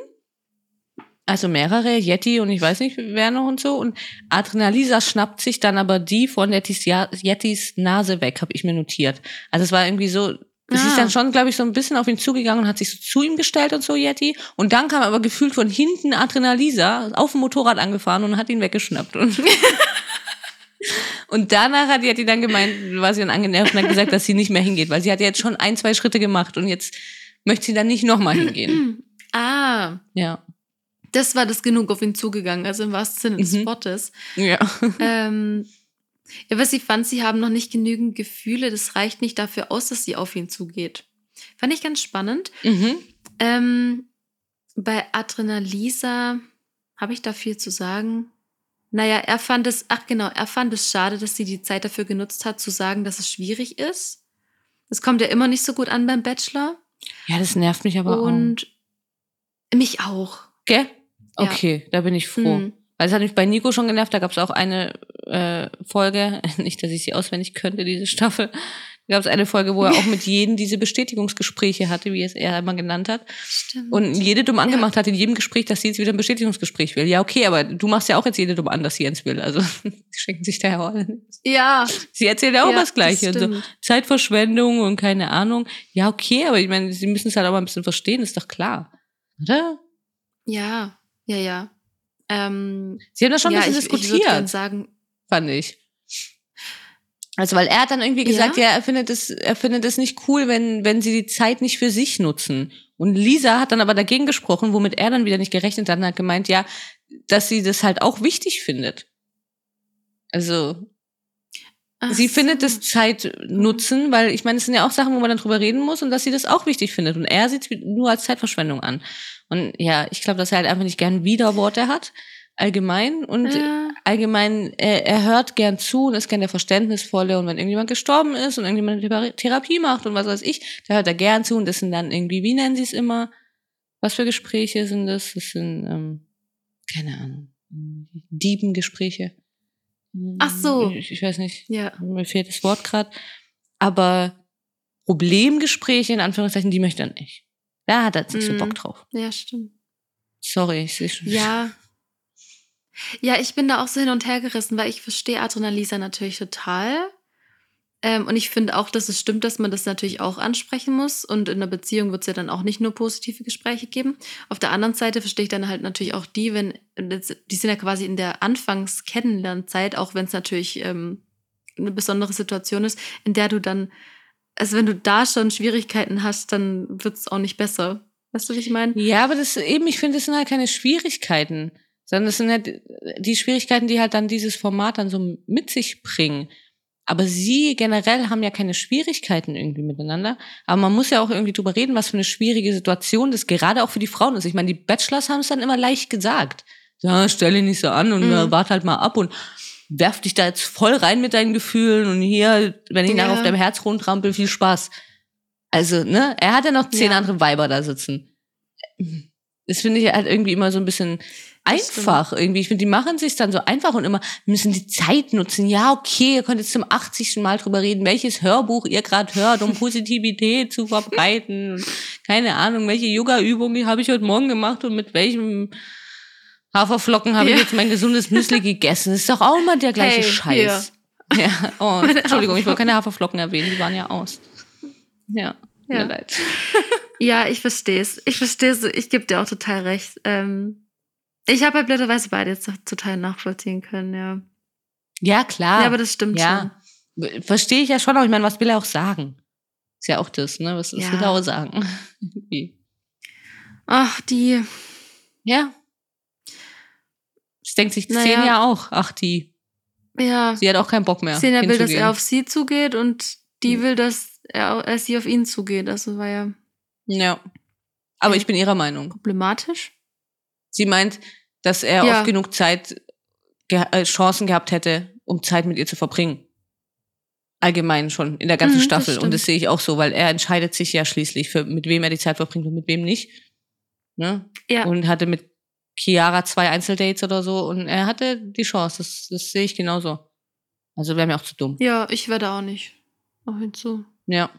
Also mehrere, Yeti und ich weiß nicht, wer noch und so. Und Adrenalisa schnappt sich dann aber die von Yetis, Yetis Nase weg, habe ich mir notiert. Also es war irgendwie so, sie Ah. ist dann schon, glaube ich, so ein bisschen auf ihn zugegangen und hat sich so zu ihm gestellt und so, Yeti. Und dann kam aber gefühlt von hinten Adrenalisa auf dem Motorrad angefahren und hat ihn weggeschnappt. Und, und danach hat Yeti dann gemeint, war sie dann angenervt und hat gesagt, dass sie nicht mehr hingeht, weil sie hat jetzt schon ein, zwei Schritte gemacht und jetzt möchte sie dann nicht nochmal hingehen. Ah, Ja. das war das genug auf ihn zugegangen, also im wahrsten Sinne des Mhm. Wortes. Ja. ähm, ja, was sie fand, sie haben noch nicht genügend Gefühle, das reicht nicht dafür aus, dass sie auf ihn zugeht. Fand ich ganz spannend. Mhm. Ähm, bei Adrenalisa habe ich da viel zu sagen. Naja, er fand es, ach genau, er fand es schade, dass sie die Zeit dafür genutzt hat, zu sagen, dass es schwierig ist. Das kommt ja immer nicht so gut an beim Bachelor. Ja, das nervt mich aber auch. Und mich auch. Gell? Ja. Okay, da bin ich froh. Mhm. Weil es hat mich bei Nico schon genervt, da gab es auch eine äh, Folge, nicht, dass ich sie auswendig könnte, diese Staffel. Gab es eine Folge, wo er auch mit jedem diese Bestätigungsgespräche hatte, wie es er immer genannt hat. Stimmt. Und jede dumm angemacht hat in jedem Gespräch, dass sie jetzt wieder ein Bestätigungsgespräch will. Ja, okay, aber du machst ja auch jetzt jede dumm an, dass sie eins will. Also sie schenken sich da ja auch alle. ja, Sie erzählt ja auch Ja, das Gleiche. das Und so stimmt. Zeitverschwendung und keine Ahnung. Ja, okay, aber ich meine, sie müssen es halt auch mal ein bisschen verstehen, ist doch klar. Oder? ja, ja, ja. Ähm, Sie haben das schon ja, ein bisschen ich, ich diskutiert, gerne sagen, fand ich. Also, weil er hat dann irgendwie Ja? gesagt, ja, er findet es, er findet es nicht cool, wenn, wenn sie die Zeit nicht für sich nutzen. Und Lisa hat dann aber dagegen gesprochen, womit er dann wieder nicht gerechnet hat und hat gemeint, ja, dass sie das halt auch wichtig findet. Also, ach sie findet so. das Zeit nutzen, weil ich meine, es sind ja auch Sachen, wo man dann drüber reden muss und dass sie das auch wichtig findet. Und er sieht es nur als Zeitverschwendung an. Und ja, ich glaube, dass er halt einfach nicht gern Widerworte hat, allgemein. Und Ja. allgemein, er, er hört gern zu und ist gern der Verständnisvolle. Und wenn irgendjemand gestorben ist und irgendjemand eine Thera- Therapie macht und was weiß ich, da hört er gern zu. Und das sind dann irgendwie, wie nennen sie es immer? Was für Gespräche sind das? Das sind, ähm, keine Ahnung, Diebengespräche. Ach so. Ich, ich weiß nicht, Ja. mir fehlt das Wort gerade. Aber Problemgespräche, in Anführungszeichen, die möchte er nicht. Da hat er jetzt nicht so Mhm. Bock drauf. Ja, stimmt. Sorry, ich sehe schon. Ja. Ja, ich bin da auch so hin und her gerissen, weil ich verstehe Adrenalisa natürlich total. Ähm, und ich finde auch, dass es stimmt, dass man das natürlich auch ansprechen muss. Und in einer Beziehung wird es ja dann auch nicht nur positive Gespräche geben. Auf der anderen Seite verstehe ich dann halt natürlich auch die, wenn, die sind ja quasi in der Anfangs-Kennenlernzeit, auch wenn es natürlich ähm, eine besondere Situation ist, in der du dann, also wenn du da schon Schwierigkeiten hast, dann wird es auch nicht besser. Weißt du, wie ich meine? Ja, aber das eben, ich finde, das sind halt keine Schwierigkeiten, sondern das sind halt die Schwierigkeiten, die halt dann dieses Format dann so mit sich bringen. Aber sie generell haben ja keine Schwierigkeiten irgendwie miteinander. Aber man muss ja auch irgendwie drüber reden, was für eine schwierige Situation das gerade auch für die Frauen ist. Ich meine, die Bachelors haben es dann immer leicht gesagt. Ja, stell dich nicht so an und Mhm. äh, wart halt mal ab und werf dich da jetzt voll rein mit deinen Gefühlen und hier, wenn ich nachher Ja. auf deinem Herz rumtrampel, viel Spaß. Also, ne, er hat ja noch zehn Ja. andere Weiber da sitzen. Das finde ich halt irgendwie immer so ein bisschen einfach irgendwie. Ich finde, die machen sich dann so einfach und immer müssen die Zeit nutzen. Ja, okay, ihr könnt jetzt zum 80. Mal drüber reden, welches Hörbuch ihr gerade hört, um Positivität zu verbreiten. Und keine Ahnung, welche Yoga-Übung habe ich heute Morgen gemacht und mit welchem Haferflocken habe ich Ja. jetzt mein gesundes Müsli gegessen. Das ist doch auch immer der gleiche Hey, Scheiß. Ja, oh, Meine Entschuldigung, ich wollte keine Haferflocken erwähnen, die waren ja aus. Ja, Ja. mir leid. Ja, ich verstehe es. Ich verstehe es. Ich gebe dir auch total recht. Ähm, ich habe halt blöderweise beide jetzt total nachvollziehen können, ja. Ja, klar. Ja, aber das stimmt ja. Verstehe ich ja schon, aber ich meine, was will er auch sagen? Ist ja auch das, ne? Was, Ja. will er auch sagen? Schon. Ach, die. ja. Das denkt sich Naja. zehn ja auch. Ach, die. Ja. Sie hat auch keinen Bock mehr. Xenia will, dass er auf sie zugeht und die Hm. will, dass er, er sie auf ihn zugeht. Also war ja Ja. Aber Ja. ich bin ihrer Meinung. problematisch. Sie meint, dass er Ja. oft genug Zeit, ge äh, Chancen gehabt hätte, um Zeit mit ihr zu verbringen. Allgemein schon, in der ganzen Mhm, das Staffel. und stimmt. das sehe ich auch so, weil er entscheidet sich ja schließlich, für, mit wem er die Zeit verbringt und mit wem nicht. Ne? Ja. Und hatte mit Chiara zwei Einzeldates oder so und er hatte die Chance. Das, das sehe ich genauso. Also wäre mir auch zu dumm. Ja, ich werde auch nicht. Auch hinzu. Ja.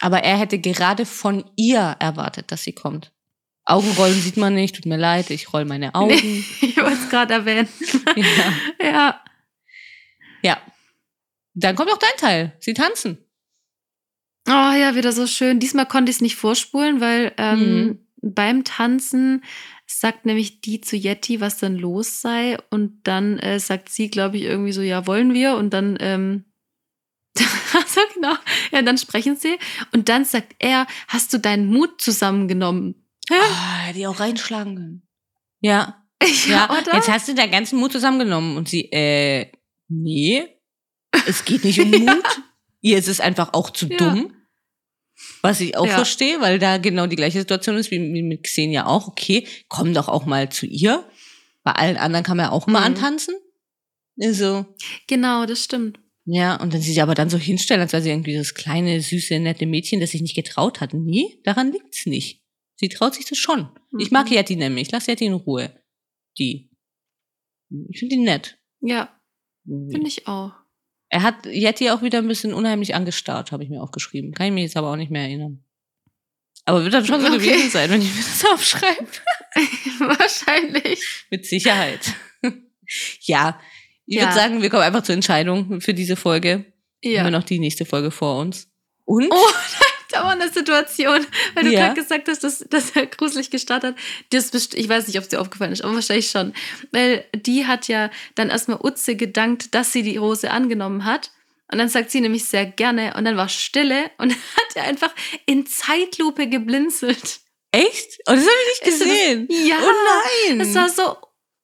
Aber er hätte gerade von ihr erwartet, dass sie kommt. Augenrollen sieht man nicht, tut mir leid, ich roll meine Augen. Nee, ich wollte es gerade erwähnen. Ja. ja. ja. Dann kommt auch dein Teil. Sie tanzen. Oh ja, wieder so schön. Diesmal konnte ich es nicht vorspulen, weil ähm, Mhm. beim Tanzen sagt nämlich die zu Yeti, was dann los sei. Und dann äh, sagt sie, glaube ich, irgendwie so, ja, wollen wir? Und dann, ähm, also genau, ja, dann sprechen sie. Und dann sagt er, hast du deinen Mut zusammengenommen? Ah, die auch reinschlagen können. Ja. Ja, Ja, jetzt hast du deinen ganzen Mut zusammengenommen. Und sie, äh, nee, es geht nicht um Mut. Ihr ist es einfach auch zu Ja. dumm. Was ich auch Ja. verstehe, weil da genau die gleiche Situation ist wie, mit Xenia auch. Okay, komm doch auch mal zu ihr. Bei allen anderen kann man ja auch immer Mhm. antanzen. Also, Genau, das stimmt. ja, und dann sie sich aber dann so hinstellen, als wäre sie irgendwie das kleine, süße, nette Mädchen, das sich nicht getraut hat. Nee, daran liegt's nicht. Sie traut sich das schon. Ich mag Mhm. Yeti nämlich. Lass Yeti in Ruhe. Die. Ich finde die nett. Ja, finde ich auch. Er hat Yeti auch wieder ein bisschen unheimlich angestarrt, habe ich mir aufgeschrieben. Kann ich mich jetzt aber auch nicht mehr erinnern. Aber wird dann schon so Okay. gewesen sein, wenn ich mir das aufschreibe. Wahrscheinlich. Mit Sicherheit. ja, ich Ja. würde sagen, wir kommen einfach zur Entscheidung für diese Folge. Ja. Haben wir noch die nächste Folge vor uns. Und? Oh, da war eine Situation, weil du Ja. gerade gesagt hast, dass, dass er gruselig gestartet hat. Das ich weiß nicht, ob es dir aufgefallen ist, aber wahrscheinlich schon. Weil die hat ja dann erstmal Utze gedankt, dass sie die Rose angenommen hat. Und dann sagt sie nämlich sehr gerne und dann war Stille und dann hat er einfach in Zeitlupe geblinzelt. Echt? Oh, das habe ich nicht Ist das- gesehen. Ja, Oh nein. das war so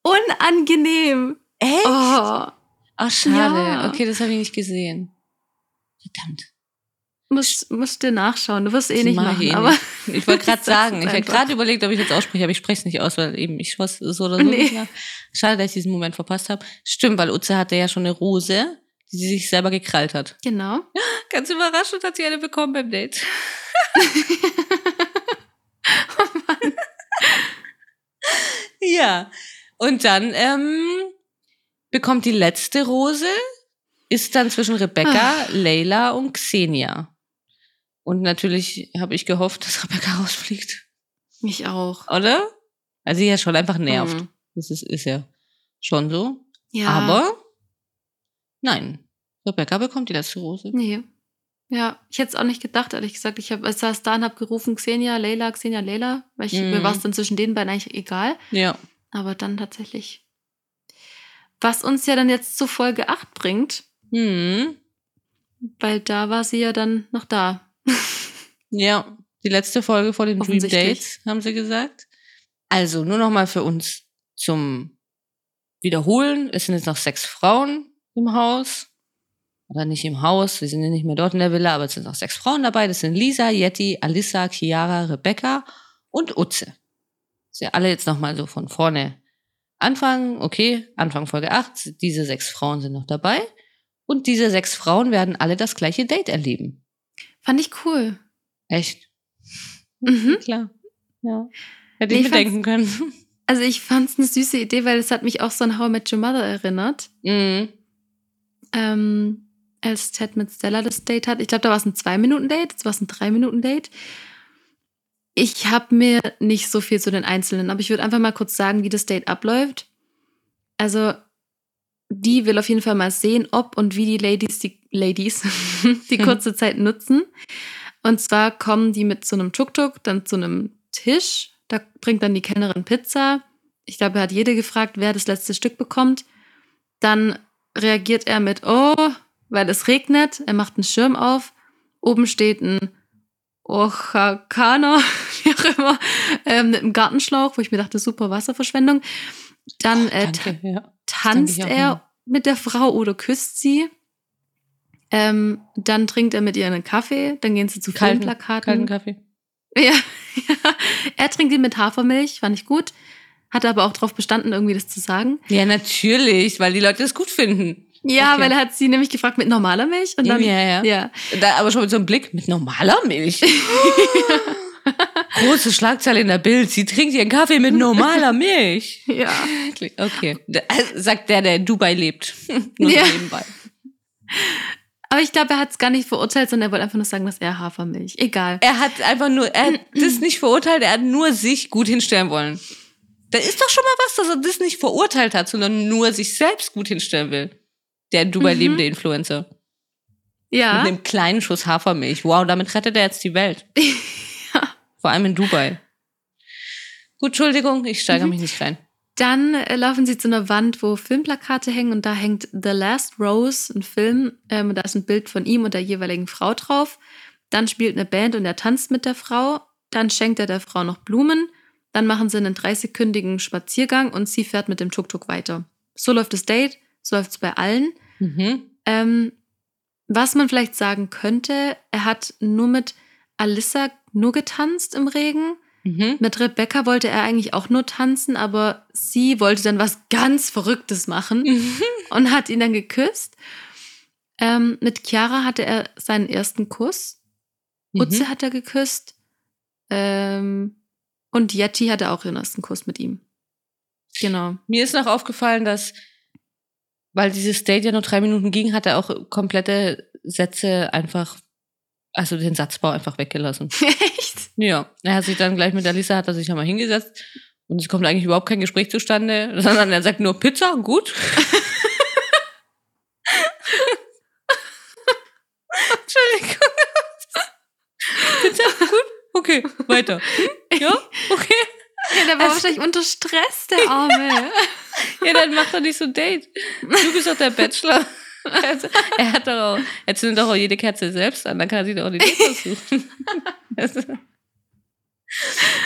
unangenehm. Echt? Oh, Ach, schade. Ja. Okay, das habe ich nicht gesehen. Verdammt. Musst, musst du nachschauen. Du wirst eh Das nicht mach machen, ich eh aber nicht. Ich wollte gerade sagen, ich einfach. gerade überlegt, ob ich jetzt ausspreche, aber ich spreche es nicht aus, weil eben ich es so oder so Nee. nicht nach. Schade, dass ich diesen Moment verpasst habe. Stimmt, weil Utze hatte ja schon eine Rose, die sie sich selber gekrallt hat. genau. Ganz überraschend hat sie eine bekommen beim Date. ja. Und dann ähm, bekommt die letzte Rose, ist dann zwischen Rebecca, Leila und Xenia. Und natürlich habe ich gehofft, dass Rebecca rausfliegt. Ich auch. Oder? Also sie ja schon einfach nervt. Mhm. Das ist, ist ja schon so. Ja. Aber nein. Rebecca bekommt die letzte Rose. Nee. Ja, ich hätte es auch nicht gedacht, ehrlich gesagt. Ich hab, ich saß da und habe gerufen, Xenia, Leila, Xenia, Leila. Weil ich, Mhm. mir war es dann zwischen den beiden eigentlich egal. Ja. Aber dann tatsächlich. Was uns ja dann jetzt zu Folge 8 bringt, Hm. weil da war sie ja dann noch da. Ja, die letzte Folge vor den Dream. Dates, haben sie gesagt. Also, nur noch mal für uns zum Wiederholen. Es sind jetzt noch sechs Frauen im Haus. Oder nicht im Haus, wir sind ja nicht mehr dort in der Villa, aber es sind noch sechs Frauen dabei. Das sind Lisa, Yeti, Alissa, Chiara, Rebecca und Utze. Sie alle jetzt noch mal so von vorne anfangen. Okay, Anfang Folge 8. Diese sechs Frauen sind noch dabei. Und diese sechs Frauen werden alle das gleiche Date erleben. Fand ich cool. Echt? Mhm. Klar. Ja. Hätte Nee, ich ich mir denken können. Also ich fand es eine süße Idee, weil es hat mich auch so an How I Met Your Mother erinnert. Mhm. ähm, als Ted mit Stella das Date hat. Ich glaube, da war es ein Zwei-Minuten-Date, jetzt war es ein Drei-Minuten-Date. Ich habe mir nicht so viel zu den Einzelnen, aber ich würde einfach mal kurz sagen, wie das Date abläuft. Also, die will auf jeden Fall mal sehen, ob und wie die Ladies, die Ladies, die Mhm. kurze Zeit nutzen. Und zwar kommen die mit so einem Tuk-Tuk dann zu einem Tisch. Da bringt dann die Kellnerin Pizza. Ich glaube, er hat jede gefragt, wer das letzte Stück bekommt. Dann reagiert er mit Oh, weil es regnet. Er macht einen Schirm auf. Oben steht ein Ochakana, wie auch immer, ähm, mit einem Gartenschlauch, wo ich mir dachte, super Wasserverschwendung. Dann äh, Danke, ja. Tanzt er mit der Frau oder küsst sie. Ähm, dann trinkt er mit ihr einen Kaffee. Dann gehen sie zu Kalten, Filmplakaten. kalten Kaffee. Ja, ja. Er trinkt ihn mit Hafermilch, fand ich gut. Hat aber auch darauf bestanden, irgendwie das zu sagen. Ja, natürlich, weil die Leute es gut finden. Ja, Okay. weil er hat sie nämlich gefragt mit normaler Milch und dann ja, ja. ja. Da, aber schon mit so einem Blick mit normaler Milch. Große Schlagzeile in der Bild. Sie trinkt ihren Kaffee mit normaler Milch. ja. Okay. Äh, Sagt der, der in Dubai lebt. Nur Ja. nebenbei. Aber ich glaube, er hat es gar nicht verurteilt, sondern er wollte einfach nur sagen, dass er Hafermilch. Egal. Er hat einfach nur, er hat das nicht verurteilt, er hat nur sich gut hinstellen wollen. Da ist doch schon mal was, dass er das nicht verurteilt hat, sondern nur sich selbst gut hinstellen will. Der in Dubai Mhm. lebende Influencer. Ja. Mit einem kleinen Schuss Hafermilch. Wow, damit rettet er jetzt die Welt. Vor allem in Dubai. Gut, Entschuldigung, ich steigere Mhm. mich nicht rein. Dann äh, laufen sie zu einer Wand, wo Filmplakate hängen und da hängt The Last Rose, ein Film. Ähm, da ist ein Bild von ihm und der jeweiligen Frau drauf. Dann spielt eine Band und er tanzt mit der Frau. Dann schenkt er der Frau noch Blumen. Dann machen sie einen 30-kündigen Spaziergang und sie fährt mit dem Tuk-Tuk weiter. So läuft das Date, so läuft es bei allen. Mhm. Ähm, was man vielleicht sagen könnte, er hat nur mit Alissa nur getanzt im Regen. Mhm. Mit Rebecca wollte er eigentlich auch nur tanzen, aber sie wollte dann was ganz Verrücktes machen und hat ihn dann geküsst. Ähm, mit Chiara hatte er seinen ersten Kuss. Utze Mhm. hat er geküsst. Ähm, und Yeti hatte auch ihren ersten Kuss mit ihm. Genau. Mir ist noch aufgefallen, dass, weil dieses Date ja nur drei Minuten ging, hat er auch komplette Sätze einfach, also den Satzbau einfach weggelassen. Echt? Ja, er hat sich dann gleich mit Alisa, hat er sich einmal hingesetzt und es kommt eigentlich überhaupt kein Gespräch zustande, sondern er sagt nur Pizza, gut. Entschuldigung. Pizza, gut, okay, weiter. Hm? Ja, okay. Ja, der war wahrscheinlich unter Stress, der Arme. Ja, dann mach doch nicht so ein Date. Du bist doch der Bachelor. Also, er hat doch auch, er zündet doch auch jede Kerze selbst an, dann kann er sich doch auch die Date aussuchen. Also,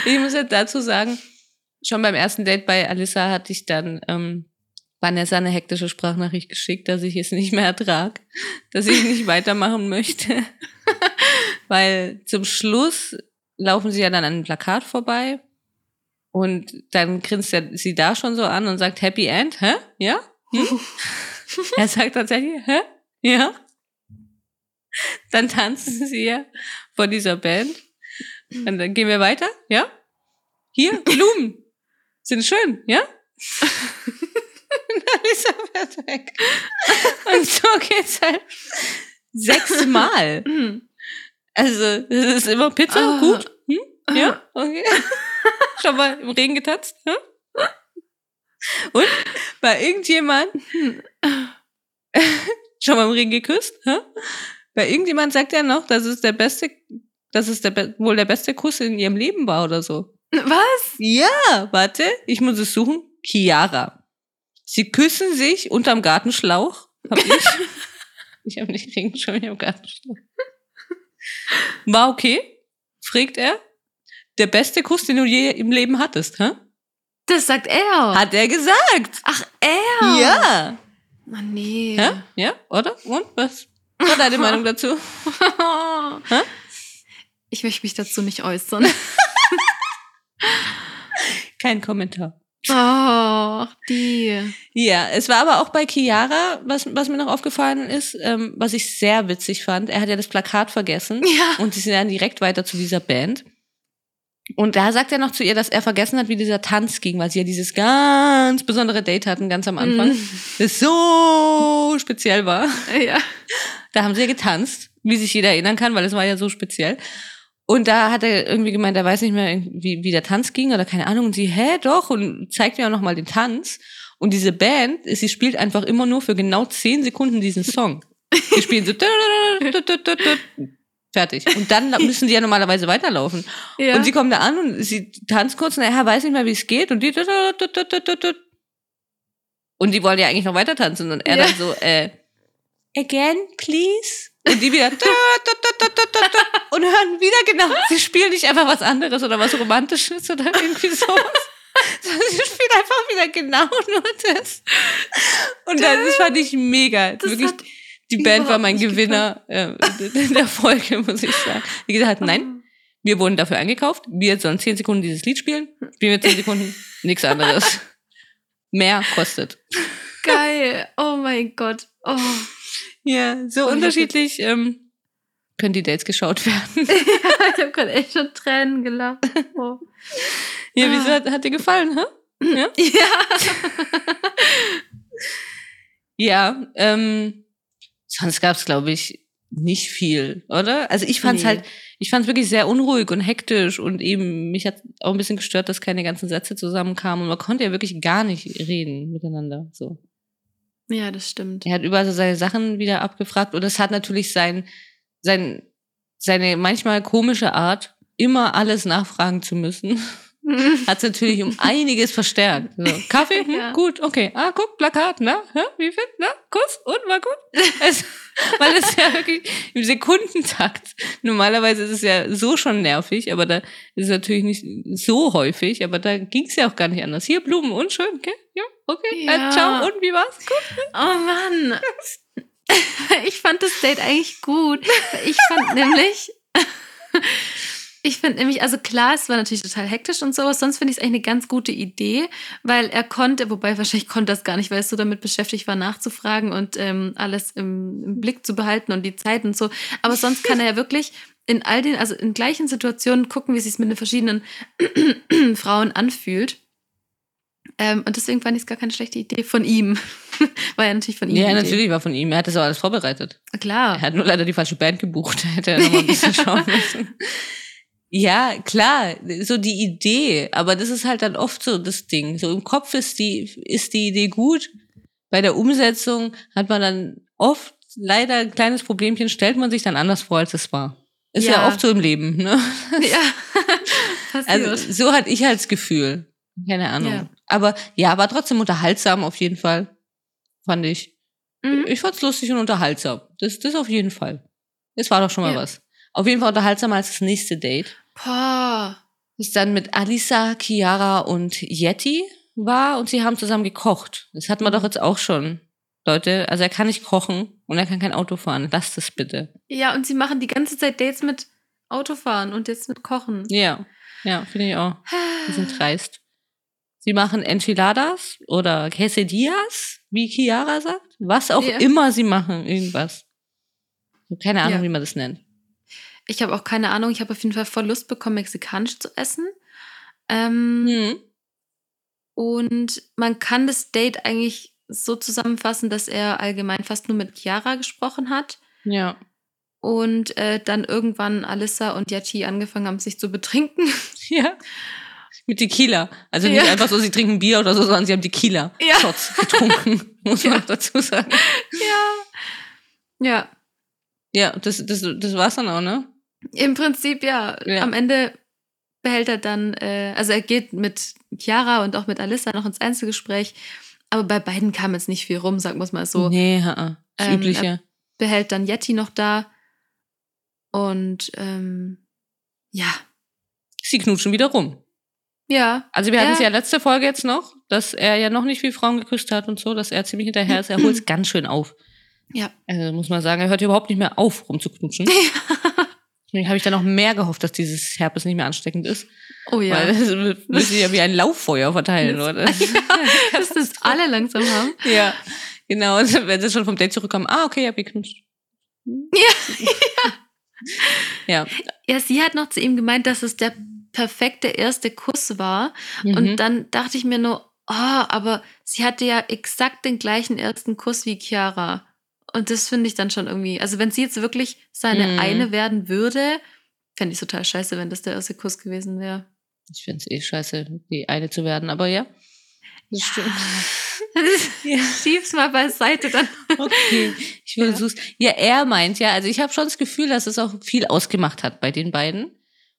ich muss jetzt dazu sagen, schon beim ersten Date bei Alissa hatte ich dann ähm, Vanessa eine hektische Sprachnachricht geschickt, dass ich es nicht mehr ertrag, dass ich nicht weitermachen möchte. Weil zum Schluss laufen sie ja dann an einem Plakat vorbei und dann grinst er sie da schon so an und sagt Happy End, hä? Ja? Hm? er sagt tatsächlich, hä? Ja? Dann tanzen sie ja vor dieser Band. Und dann gehen wir weiter, ja? Hier, Blumen. Sind schön, ja? Und dann ist er wieder weg. Und so geht's halt sechsmal. Also, es ist immer Pizza, Ah. gut. Hm? Ja, okay. Schon mal im Regen getanzt? Hm? Und bei irgendjemand schon mal im Regen geküsst? Hm? Bei irgendjemand sagt er noch, dass es der beste, dass es der wohl der beste Kuss in ihrem Leben war oder so. Was? Ja, warte, ich muss es suchen. Chiara. Sie küssen sich unterm Gartenschlauch. Hab ich. ich habe nicht Regen schon wieder im Gartenschlauch. War okay? fragt er. Der beste Kuss, den du je im Leben hattest, hä? Das sagt er. Hat er gesagt. Ach, er? Ja. Oh, nee. Hä? Ja, oder? Und was war deine Meinung dazu? Ich möchte mich dazu nicht äußern. Kein Kommentar. Oh, die. Ja, es war aber auch bei Chiara, was, was mir noch aufgefallen ist, ähm, was ich sehr witzig fand. Er hat ja das Plakat vergessen Ja. und sie sind dann direkt weiter zu dieser Band. Und da sagt er noch zu ihr, dass er vergessen hat, wie dieser Tanz ging, weil sie ja dieses ganz besondere Date hatten, ganz am Anfang, Mhm. das so speziell war. Ja. Da haben sie ja getanzt, wie sich jeder erinnern kann, weil es war ja so speziell. Und da hat er irgendwie gemeint, er weiß nicht mehr, wie, wie der Tanz ging oder keine Ahnung. Und sie, hä, doch, und zeigt mir auch nochmal den Tanz. Und diese Band, sie spielt einfach immer nur für genau zehn Sekunden diesen Song. Die spielen so fertig. Und dann müssen die ja normalerweise weiterlaufen. ja. Und sie kommen da an und sie tanzt kurz und er weiß nicht mehr, wie es geht. Und die und die wollen ja eigentlich noch weiter tanzen. Und er Ja. dann so, äh, again, please. Und die wieder und hören wieder genau. Sie spielen nicht einfach was anderes oder was Romantisches oder irgendwie sowas. Sondern sie spielen einfach wieder genau nur das. Und das, das fand ich mega. Das Wirklich, die Band war mein Gewinner äh, in der Folge, muss ich sagen. Wie gesagt, nein, wir wurden dafür eingekauft. Wir sollen zehn Sekunden dieses Lied spielen. Spielen wir zehn Sekunden, nichts anderes. Mehr kostet. Geil. Oh mein Gott. Oh. Ja, so unterschiedlich ähm, können die Dates geschaut werden. ich habe gerade echt schon Tränen gelacht. Oh. Ja, wieso hat, hat dir gefallen, hä? Ja, Ja. ja ähm, sonst gab's glaube ich, nicht viel, oder? Also ich fand's Nee. halt, ich fand's wirklich sehr unruhig und hektisch und eben, mich hat auch ein bisschen gestört, dass keine ganzen Sätze zusammenkamen und man konnte ja wirklich gar nicht reden miteinander, so. ja, das stimmt. Er hat überall so seine Sachen wieder abgefragt und es hat natürlich sein, sein, seine manchmal komische Art, immer alles nachfragen zu müssen, hat es natürlich um einiges verstärkt. So, Kaffee? Hm, Ja. Gut, okay. Ah, guck, Plakat, na? Hä? Wie viel? Na? Kuss? Und, war gut? Es, weil es ja wirklich im Sekundentakt, normalerweise ist es ja so schon nervig, aber da ist es natürlich nicht so häufig, aber da ging es ja auch gar nicht anders. Hier, Blumen, und schön, okay? Ja, okay. Ja. Äh, ciao, und wie war's? Gut. Oh Mann. Ich fand das Date eigentlich gut. Ich fand nämlich, Ich finde nämlich, also klar, es war natürlich total hektisch und so, aber sonst finde ich es eigentlich eine ganz gute Idee, weil er konnte, wobei wahrscheinlich konnte das gar nicht, weil er so damit beschäftigt war, nachzufragen und ähm, alles im, im Blick zu behalten und die Zeit und so. Aber sonst kann er ja wirklich in all den, also in gleichen Situationen gucken, wie es sich mit den verschiedenen Frauen anfühlt. Ähm, und deswegen fand ich es gar keine schlechte Idee von ihm. war ja natürlich von ihm. Ja, natürlich war von ihm. Er hat das auch alles vorbereitet. Klar. Er hat nur leider die falsche Band gebucht. Da hätte er noch mal ein bisschen schauen müssen. Ja, klar, so die Idee, aber das ist halt dann oft so das Ding. So im Kopf ist die, ist die Idee gut. Bei der Umsetzung hat man dann oft leider ein kleines Problemchen, stellt man sich dann anders vor, als es war. Ist ja, Ja. oft so im Leben, ne? Ja. Passiert. Also so hatte ich halt das Gefühl. Keine Ahnung. Ja. Aber ja, war trotzdem unterhaltsam auf jeden Fall. Fand ich. Mhm. Ich fand's lustig und unterhaltsam. Das, das auf jeden Fall. Es war doch schon mal Ja. was. Auf jeden Fall unterhaltsamer als das nächste Date. Boah. Das dann mit Alisa, Chiara und Yeti war und sie haben zusammen gekocht. Das hatten wir doch jetzt auch schon. Leute, also er kann nicht kochen und er kann kein Auto fahren. Lasst es bitte. Ja, und sie machen die ganze Zeit Dates mit Autofahren und jetzt mit Kochen. Ja, ja, finde ich auch. Die sind dreist. Sie machen Enchiladas oder Quesadillas, wie Chiara sagt. Was auch Ja. immer sie machen, irgendwas. Keine Ahnung, Ja. wie man das nennt. Ich habe auch keine Ahnung. Ich habe auf jeden Fall voll Lust bekommen, mexikanisch zu essen. Ähm, Hm. Und man kann das Date eigentlich so zusammenfassen, dass er allgemein fast nur mit Chiara gesprochen hat. Ja. Und äh, dann irgendwann Alissa und Yati angefangen haben, sich zu betrinken. Ja. Mit Tequila. Also nicht Ja. einfach so, sie trinken Bier oder so, sondern sie haben Tequila. Ja. Shots getrunken, muss man Ja. auch dazu sagen. ja. Ja, Ja, das, das, das war's dann auch, ne? Im Prinzip ja. Ja. Am Ende behält er dann, äh, also er geht mit Chiara und auch mit Alissa noch ins Einzelgespräch. Aber bei beiden kam jetzt nicht viel rum, sagen wir es mal so. Nee, ha, das Ähm, Übliche. behält dann Yeti noch da. Und ähm, ja, Sie knutschen wieder rum. ja, Also wir hatten es Ja. ja letzte Folge jetzt noch, dass er ja noch nicht viele Frauen geküsst hat und so, dass er ziemlich hinterher ist. Er holt es ganz schön auf. ja. Also muss man sagen, er hört überhaupt nicht mehr auf, rumzuknutschen. Deswegen habe ich dann noch mehr gehofft, dass dieses Herpes nicht mehr ansteckend ist. Oh ja. Weil das sich ja wie ein Lauffeuer verteilen, Das- oder? Dass das alle langsam haben. ja, genau. Und wenn sie schon vom Date zurückkommen, ah, okay, ich hab geknutscht. Ja. Ja. Ja, sie hat noch zu ihm gemeint, dass es der perfekte erste Kuss war. Mhm. Und dann dachte ich mir nur, oh, aber sie hatte ja exakt den gleichen ersten Kuss wie Chiara. Und das finde ich dann schon irgendwie, also wenn sie jetzt wirklich seine Mhm. eine werden würde, fände ich total scheiße, wenn das der erste Kuss gewesen wäre. ich finde es eh scheiße, die eine zu werden, aber ja. Das stimmt. Ja. Schieb's mal beiseite dann. Okay, ich will Ja. ja. Ja, er meint ja, also ich habe schon das Gefühl, dass es auch viel ausgemacht hat bei den beiden.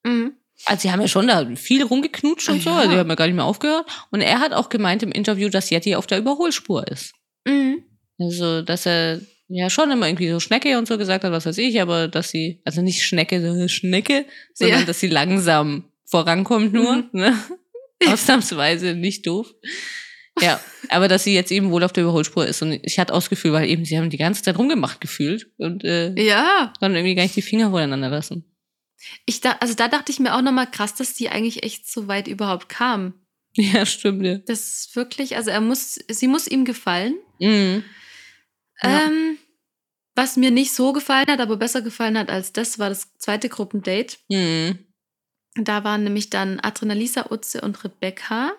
Mhm. Also sie haben ja schon da viel rumgeknutscht und Oh so, ja. also die haben ja gar nicht mehr aufgehört. Und er hat auch gemeint im Interview, dass Yeti auf der Überholspur ist. Mhm. Also, dass er ja schon immer irgendwie so Schnecke und so gesagt hat, was weiß ich, aber dass sie, also nicht Schnecke, sondern Schnecke, sondern Ja. dass sie langsam vorankommt nur, Mhm. ne? Ausnahmsweise nicht doof. Ja, aber dass sie jetzt eben wohl auf der Überholspur ist. Und ich hatte auch das Gefühl, weil eben sie haben die ganze Zeit rumgemacht gefühlt und äh, Ja, dann irgendwie gar nicht die Finger voneinander lassen. ich da, also da dachte ich mir auch nochmal krass, dass die eigentlich echt so weit überhaupt kam. Ja, stimmt, ja. Das ist wirklich, also er muss, sie muss ihm gefallen. Mhm. Ja. Ähm, was mir nicht so gefallen hat, aber besser gefallen hat als das, war das zweite Gruppendate. Mhm. Da waren nämlich dann Adrenalisa, Utze und Rebecca.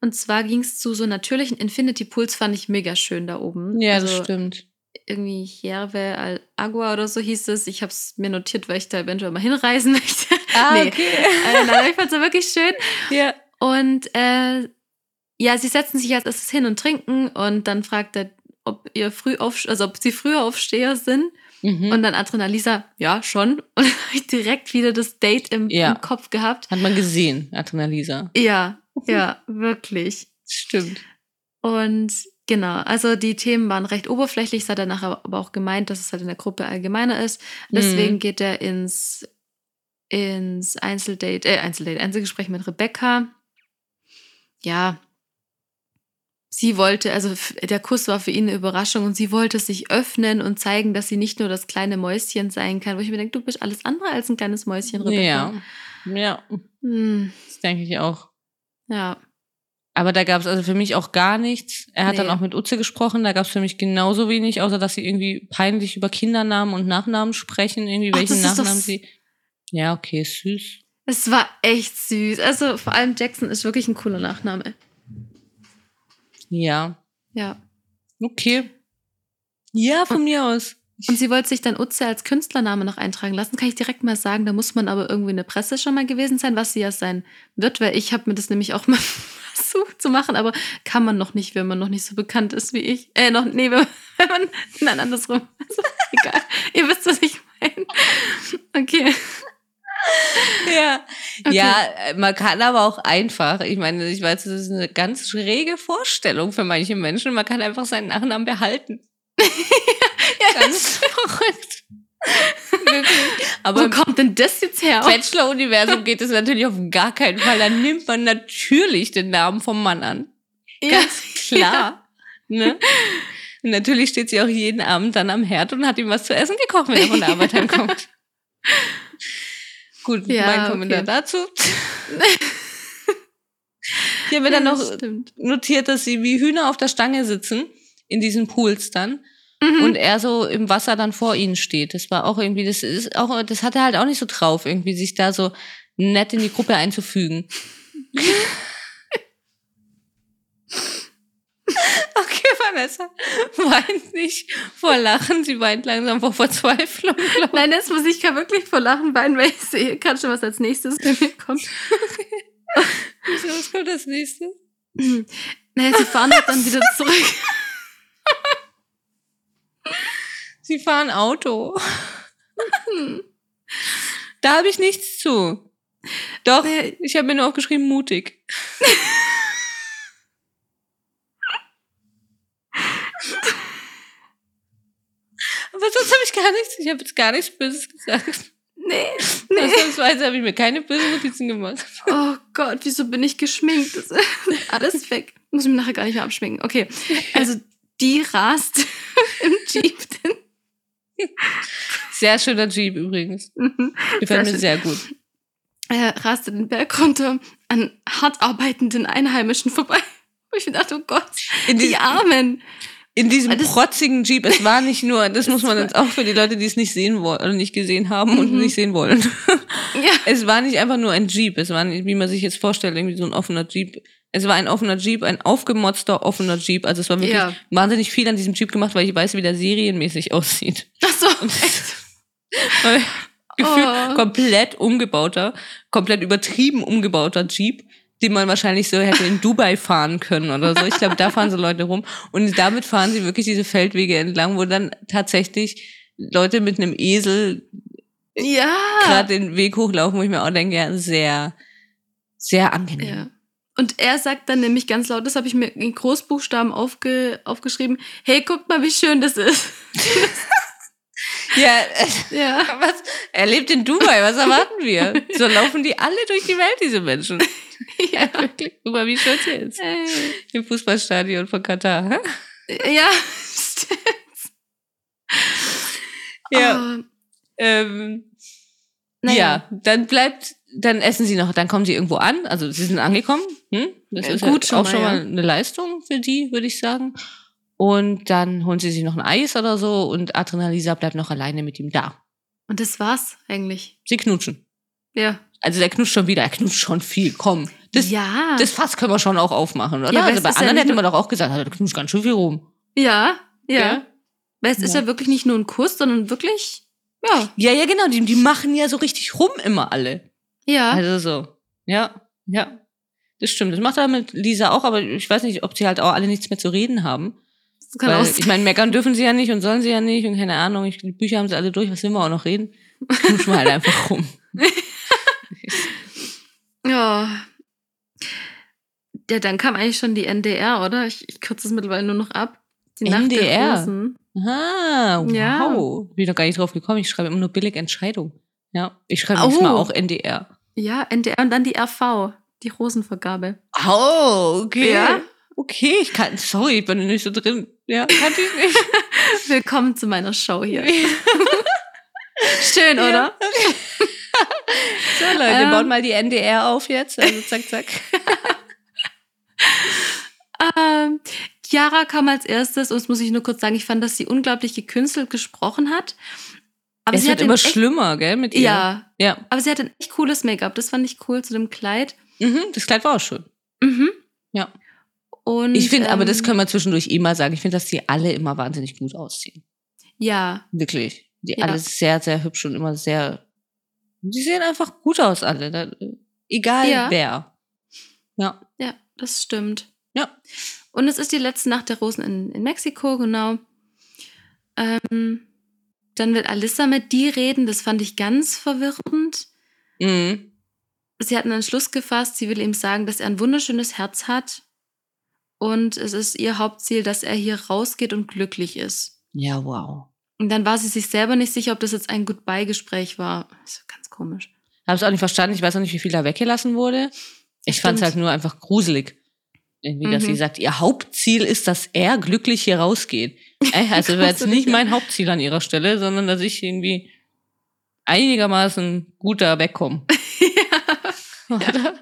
Und zwar ging es zu so natürlichen Infinity Pools, fand ich mega schön da oben. Ja, also das stimmt. irgendwie Hierve al Agua oder so hieß es. Ich habe es mir notiert, weil ich da eventuell mal hinreisen möchte. Ah, nee. okay. äh, nein, ich fand es wirklich schön. ja. Und äh, ja, sie setzen sich als erstes hin und trinken und dann fragt er, ob ihr früh auf, also ob sie früher Aufsteher sind. Mhm. Und dann Adrenalisa, ja, schon. Und dann habe ich direkt wieder das Date im, Ja. im Kopf gehabt. Hat man gesehen, Adrenalisa. Ja, ja, wirklich. Stimmt. Und genau, also die Themen waren recht oberflächlich, es hat er nachher aber auch gemeint, dass es halt in der Gruppe allgemeiner ist. Deswegen Mhm. geht er ins, ins Einzeldate, äh, Einzeldate, Einzelgespräch mit Rebecca. Ja. Sie wollte, also der Kuss war für ihn eine Überraschung und sie wollte sich öffnen und zeigen, dass sie nicht nur das kleine Mäuschen sein kann. Wo ich mir denke, du bist alles andere als ein kleines Mäuschen, Rebecca. Ja. Ja, Hm, das denke ich auch. ja. Aber da gab es also für mich auch gar nichts. Er hat dann Nee. auch mit Utze gesprochen, da gab es für mich genauso wenig, außer dass sie irgendwie peinlich über Kindernamen und Nachnamen sprechen, irgendwie Ach, welchen Nachnamen sie. Ja, okay, süß. Es war echt süß. Also vor allem Jackson ist wirklich ein cooler Nachname. Ja, Ja. okay. Ja, von mir aus. Und sie wollte sich dann Utze als Künstlername noch eintragen lassen. Kann ich direkt mal sagen, da muss man aber irgendwie in der Presse schon mal gewesen sein, was sie ja sein wird, weil ich habe mir das nämlich auch mal versucht zu machen, aber kann man noch nicht, wenn man noch nicht so bekannt ist wie ich. Äh, noch, nee, wenn man, wenn man nein, andersrum. Also, egal. Ihr wisst, was ich meine. Okay. Ja. Okay. ja, äh, man kann aber auch einfach, ich meine, ich weiß, das ist eine ganz schräge Vorstellung für manche Menschen, man kann einfach seinen Nachnamen behalten. ja, Ganz verrückt. Wirklich. Aber Wo kommt denn das jetzt her? Bachelor-Universum geht es natürlich auf gar keinen Fall. Dann nimmt man natürlich den Namen vom Mann an. ja. Ganz klar. Ne? Und natürlich steht sie auch jeden Abend dann am Herd und hat ihm was zu essen gekocht, wenn er von der Arbeit heimkommt. Gut, Ja, mein Kommentar okay. dazu. Ich habe mir dann Ja, noch stimmt. notiert, dass sie wie Hühner auf der Stange sitzen, in diesen Pools dann. Mhm. Und er so im Wasser dann vor ihnen steht. Das war auch irgendwie, das ist auch, das hat er halt auch nicht so drauf, irgendwie sich da so nett in die Gruppe einzufügen. Okay, Vanessa weint nicht vor Lachen, sie weint langsam vor Verzweiflung. glaub. Nein, das muss ich kann wirklich vor Lachen weinen, weil ich sehe gerade schon, was als nächstes bei mir kommt. Wieso, Was kommt als nächstes? Naja, sie fahren halt dann wieder zurück. Sie fahren Auto. Da habe ich nichts zu. Doch, ich habe mir nur aufgeschrieben, mutig. Aber sonst habe ich gar nichts. Ich habe jetzt gar nichts Böses gesagt. Nee, nee. Ausnahmsweise habe ich mir keine bösen Notizen gemacht. Oh Gott, wieso bin ich geschminkt? Das ist alles weg. Muss ich mir nachher gar nicht mehr abschminken. Okay, also die rast im Jeep. Sehr schöner Jeep übrigens. Gefällt mir sehr gut. Er raste den Berg runter an hart arbeitenden Einheimischen vorbei. Wo ich mir dachte, oh Gott, die, Armen. In diesem Weil das- protzigen Jeep, es war nicht nur, das muss man jetzt auch für die Leute, die es nicht sehen wollen, oder nicht gesehen haben und Mhm. nicht sehen wollen. Ja, Es war nicht einfach nur ein Jeep, es war nicht, wie man sich jetzt vorstellt, irgendwie so ein offener Jeep. Es war ein offener Jeep, ein aufgemotzter offener Jeep. Also es war wirklich Ja. wahnsinnig viel an diesem Jeep gemacht, weil ich weiß, wie der serienmäßig aussieht. ach so. Weil Gefühlt Oh. komplett umgebauter, komplett übertrieben umgebauter Jeep, den man wahrscheinlich so hätte in Dubai fahren können oder so. Ich glaube, da fahren so Leute rum. Und damit fahren sie wirklich diese Feldwege entlang, wo dann tatsächlich Leute mit einem Esel Ja. gerade den Weg hochlaufen, wo ich mir auch denke, ja, sehr, sehr angenehm. Ja. Und er sagt dann nämlich ganz laut, das habe ich mir in Großbuchstaben aufge, aufgeschrieben, hey, guckt mal, wie schön das ist. Ja, äh, Ja. was? Er lebt in Dubai, was erwarten wir? So laufen die alle durch die Welt, diese Menschen. Ja, wirklich. Guck mal, wie schön sie ist. Ey. Im Fußballstadion von Katar. Ja, stimmt. Ja. Oh, Ähm, naja. Ja, dann bleibt, dann essen sie noch, dann kommen sie irgendwo an, also sie sind angekommen. Hm? Das Ja, ist gut ja schon auch mal, schon mal ja. eine Leistung für die, würde ich sagen. Und dann holen sie sich noch ein Eis oder so und Adrenalisa bleibt noch alleine mit ihm da. Und das war's eigentlich. Sie knutschen. Ja. Also der knutscht schon wieder, er knutscht schon viel, komm. Das, ja. das Fass können wir schon auch aufmachen, oder? Ja, also bei ist ja anderen nicht hätte man doch auch gesagt, der knutscht ganz schön viel rum. ja. Ja. Ja. Weil es ist Ja. ja wirklich nicht nur ein Kuss, sondern wirklich, ja. Ja, ja, genau, die, die machen ja so richtig rum immer alle. Ja. Also so. Ja, ja. Das stimmt. Das macht er mit Lisa auch, aber ich weiß nicht, ob sie halt auch alle nichts mehr zu reden haben. Kann Weil, auch sein. ich meine, meckern dürfen sie ja nicht und sollen sie ja nicht und keine Ahnung. Ich, die Bücher haben sie alle durch, was will man auch noch reden? Knutschen wir halt einfach rum. Ja. Ja, dann kam eigentlich schon die NDR, oder? Ich, ich kürze es mittlerweile nur noch ab. Die Nacht der NDR? Rosen. Ah, wow. Ja. Bin ich noch gar nicht drauf gekommen. Ich schreibe immer nur billig Entscheidung. Ja, ich schreibe Oh. oh. mal auch NDR. Ja, NDR und dann die RV, die Rosenvergabe. Oh, okay. Ja. okay, ich kann, sorry, ich bin nicht so drin. Ja, kannte ich nicht. Willkommen zu meiner Show hier. Schön, oder? So, Leute, wir Ähm. bauen mal die NDR auf jetzt. Also zack, zack. Ähm, Chiara kam als erstes und das muss ich nur kurz sagen, ich fand, dass sie unglaublich gekünstelt gesprochen hat. Aber es sie wird hat immer echt, schlimmer, gell, mit ihr. Ja, Ja. aber sie hatte ein echt cooles Make-up. Das fand ich cool zu dem Kleid. Mhm, das Kleid war auch schön. Mhm. Ja. Und, Ich finde, aber ähm, das können wir zwischendurch immer sagen. Ich finde, dass die alle immer wahnsinnig gut aussehen. Ja, Wirklich. Die Ja. alle sehr, sehr hübsch und immer sehr. Die sehen einfach gut aus, alle. Da, egal Ja. wer. Ja. ja, das stimmt. Ja. Und es ist die letzte Nacht der Rosen in, in Mexiko, genau. Ähm, dann wird Alissa mit die reden. Das fand ich ganz verwirrend. Mhm. sie hat einen Entschluss gefasst, sie will ihm sagen, dass er ein wunderschönes Herz hat und es ist ihr Hauptziel, dass er hier rausgeht und glücklich ist. Ja, wow. Und dann war sie sich selber nicht sicher, ob das jetzt ein Goodbye-Gespräch war. Das ist ganz komisch. Habe es auch nicht verstanden. Ich weiß auch nicht, wie viel da weggelassen wurde. Ich fand es halt nur einfach gruselig. Irgendwie, dass Mhm. sie sagt, ihr Hauptziel ist, dass er glücklich hier rausgeht. Äh, also wäre jetzt nicht ja. mein Hauptziel an ihrer Stelle, sondern dass ich irgendwie einigermaßen gut da wegkomme. Oder?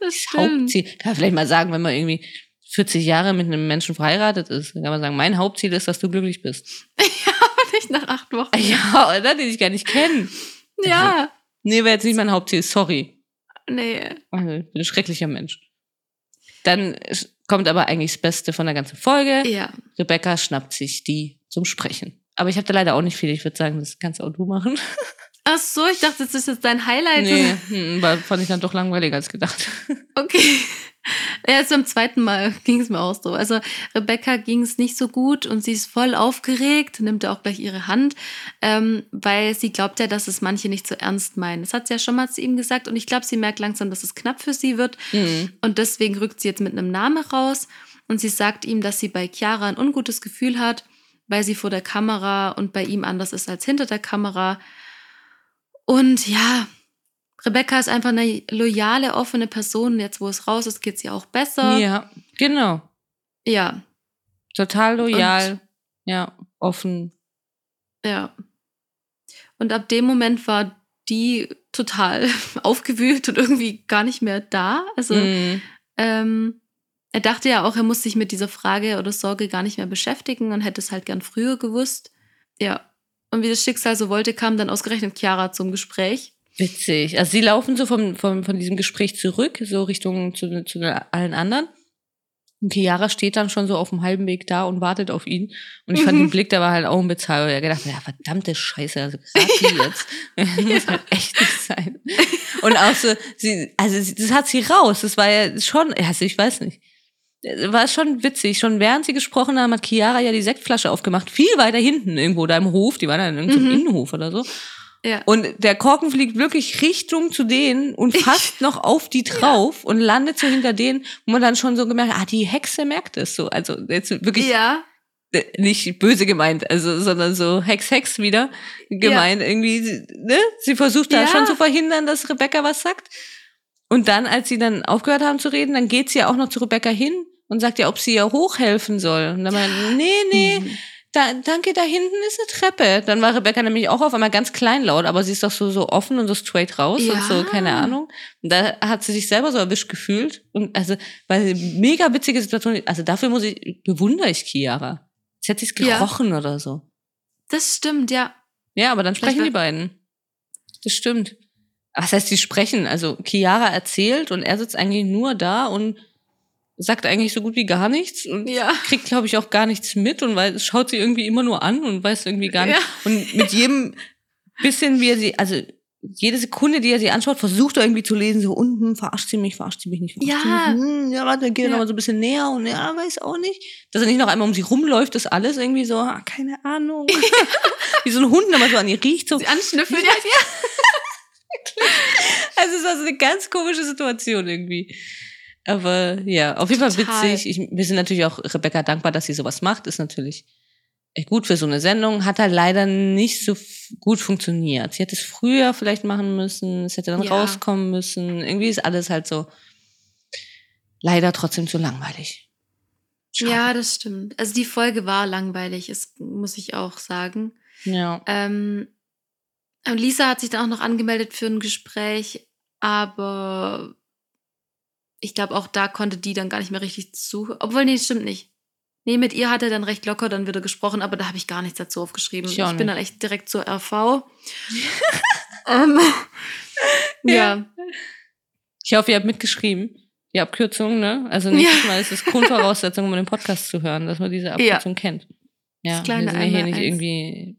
Das stimmt. Hauptziel. Kann man vielleicht mal sagen, wenn man irgendwie 40 Jahre mit einem Menschen verheiratet ist, dann kann man sagen, mein Hauptziel ist, dass du glücklich bist. Aber nicht nach acht Wochen. Ja, oder? Den ich gar nicht kenne. Ja. Nee, wäre jetzt nicht mein Hauptziel, sorry. Nee. Also, ich bin ein schrecklicher Mensch. Dann kommt aber eigentlich das Beste von der ganzen Folge. Ja. Rebecca schnappt sich die zum Sprechen. Aber ich habe da leider auch nicht viel. Ich würde sagen, das kannst auch du machen. Ach so, ich dachte, das ist jetzt dein Highlight. Nee, hm, war, fand ich dann doch langweiliger als gedacht. Okay. Ja, jetzt beim zweiten Mal ging es mir auch so. Also Rebecca ging es nicht so gut und sie ist voll aufgeregt, nimmt ja auch gleich ihre Hand, ähm, weil sie glaubt ja, dass es manche nicht so ernst meinen. Das hat sie ja schon mal zu ihm gesagt und ich glaube, sie merkt langsam, dass es knapp für sie wird Mhm. und deswegen rückt sie jetzt mit einem Namen raus und sie sagt ihm, dass sie bei Chiara ein ungutes Gefühl hat, weil sie vor der Kamera und bei ihm anders ist als hinter der Kamera. Und ja, Rebecca ist einfach eine loyale, offene Person. Jetzt, wo es raus ist, geht es ihr auch besser. Ja, genau. Ja, Total loyal. ja, offen. ja. Und ab dem Moment war die total aufgewühlt und irgendwie gar nicht mehr da. Also, Mhm. ähm, er dachte ja auch, er muss sich mit dieser Frage oder Sorge gar nicht mehr beschäftigen und hätte es halt gern früher gewusst. Ja. Und wie das Schicksal so wollte, kam dann ausgerechnet Chiara zum Gespräch. Witzig. Also sie laufen so vom, vom, von diesem Gespräch zurück, so Richtung zu, zu allen anderen. Und Chiara steht dann schon so auf dem halben Weg da und wartet auf ihn. Und ich fand Mhm. den Blick, der war halt auch unbezahlbar. Er gedacht, ja, verdammte Scheiße, also gerade die jetzt. Das muss halt echt nicht sein. Und auch so, sie, also das hat sie raus. Das war ja schon, also ich weiß nicht. War schon witzig. Schon während sie gesprochen haben, hat Chiara ja die Sektflasche aufgemacht. Viel weiter hinten irgendwo da im Hof. Die waren dann in irgendeinem Mhm. Innenhof oder so. Ja. Und der Korken fliegt wirklich Richtung zu denen und fast noch auf die drauf und landet so hinter denen, wo man dann schon so gemerkt hat, ah, die Hexe merkt es so. Also jetzt wirklich Ja. äh, nicht böse gemeint, also, sondern so Hex, Hex wieder gemeint. Irgendwie, ne? Sie versucht da Ja. schon zu verhindern, dass Rebecca was sagt. Und dann, als sie dann aufgehört haben zu reden, dann geht sie ja auch noch zu Rebecca hin und sagt ja, ob sie ihr hochhelfen soll. Und dann meint, nee, nee, Mhm. da, danke, da hinten ist eine Treppe. Dann war Rebecca nämlich auch auf einmal ganz kleinlaut, aber sie ist doch so, so offen und so straight raus und Ja. so, keine Ahnung. Und da hat sie sich selber so erwischt gefühlt. Und also, weil mega witzige Situation, also dafür muss ich, bewundere ich Chiara. Sie es Ja. gerochen oder so. Das stimmt, ja. Ja, aber dann sprechen die beiden. Das stimmt. Was heißt, die sprechen? Also Chiara erzählt und er sitzt eigentlich nur da und sagt eigentlich so gut wie gar nichts und Ja. kriegt, glaube ich, auch gar nichts mit und weil, schaut sie irgendwie immer nur an und weiß irgendwie gar nicht. Ja. Und mit jedem bisschen, wie er sie, also jede Sekunde, die er sie anschaut, versucht er irgendwie zu lesen, so unten, verarscht sie mich, verarscht sie mich nicht, verarscht Ja. sie mich. Hm, ja, warte, geh Ja. noch mal so ein bisschen näher und ja, weiß auch nicht. Dass er nicht noch einmal um sie rumläuft, ist alles irgendwie so, ah, keine Ahnung. wie so ein Hund, der mal so an ihr riecht, so. Sie anschnüffeln, ja. Also es war so eine ganz komische Situation irgendwie. Aber ja, auf jeden Fall witzig. Ich, wir sind natürlich auch Rebecca dankbar, dass sie sowas macht. Ist natürlich echt gut für so eine Sendung. Hat halt leider nicht so gut funktioniert. Sie hätte es früher vielleicht machen müssen. Es hätte dann Ja. rauskommen müssen. Irgendwie ist alles halt so leider trotzdem zu langweilig. Schade. Ja, das stimmt. Also die Folge war langweilig, ist, muss ich auch sagen. Ja. Ähm, Lisa hat sich dann auch noch angemeldet für ein Gespräch, aber ich glaube, auch da konnte die dann gar nicht mehr richtig zu. Obwohl, nee, stimmt nicht. Nee, mit ihr hat er dann recht locker dann wieder gesprochen, aber da habe ich gar nichts dazu aufgeschrieben. Ich Ich, bin dann echt direkt zur RV. ähm, ja. Ich hoffe, ihr habt mitgeschrieben. Die Abkürzung, ne? Also nächstes Ja. Mal ist es Grundvoraussetzung, um den Podcast zu hören, dass man diese Abkürzung kennt. Ja, Das kleine wir sind ja hier nicht Einmaleins.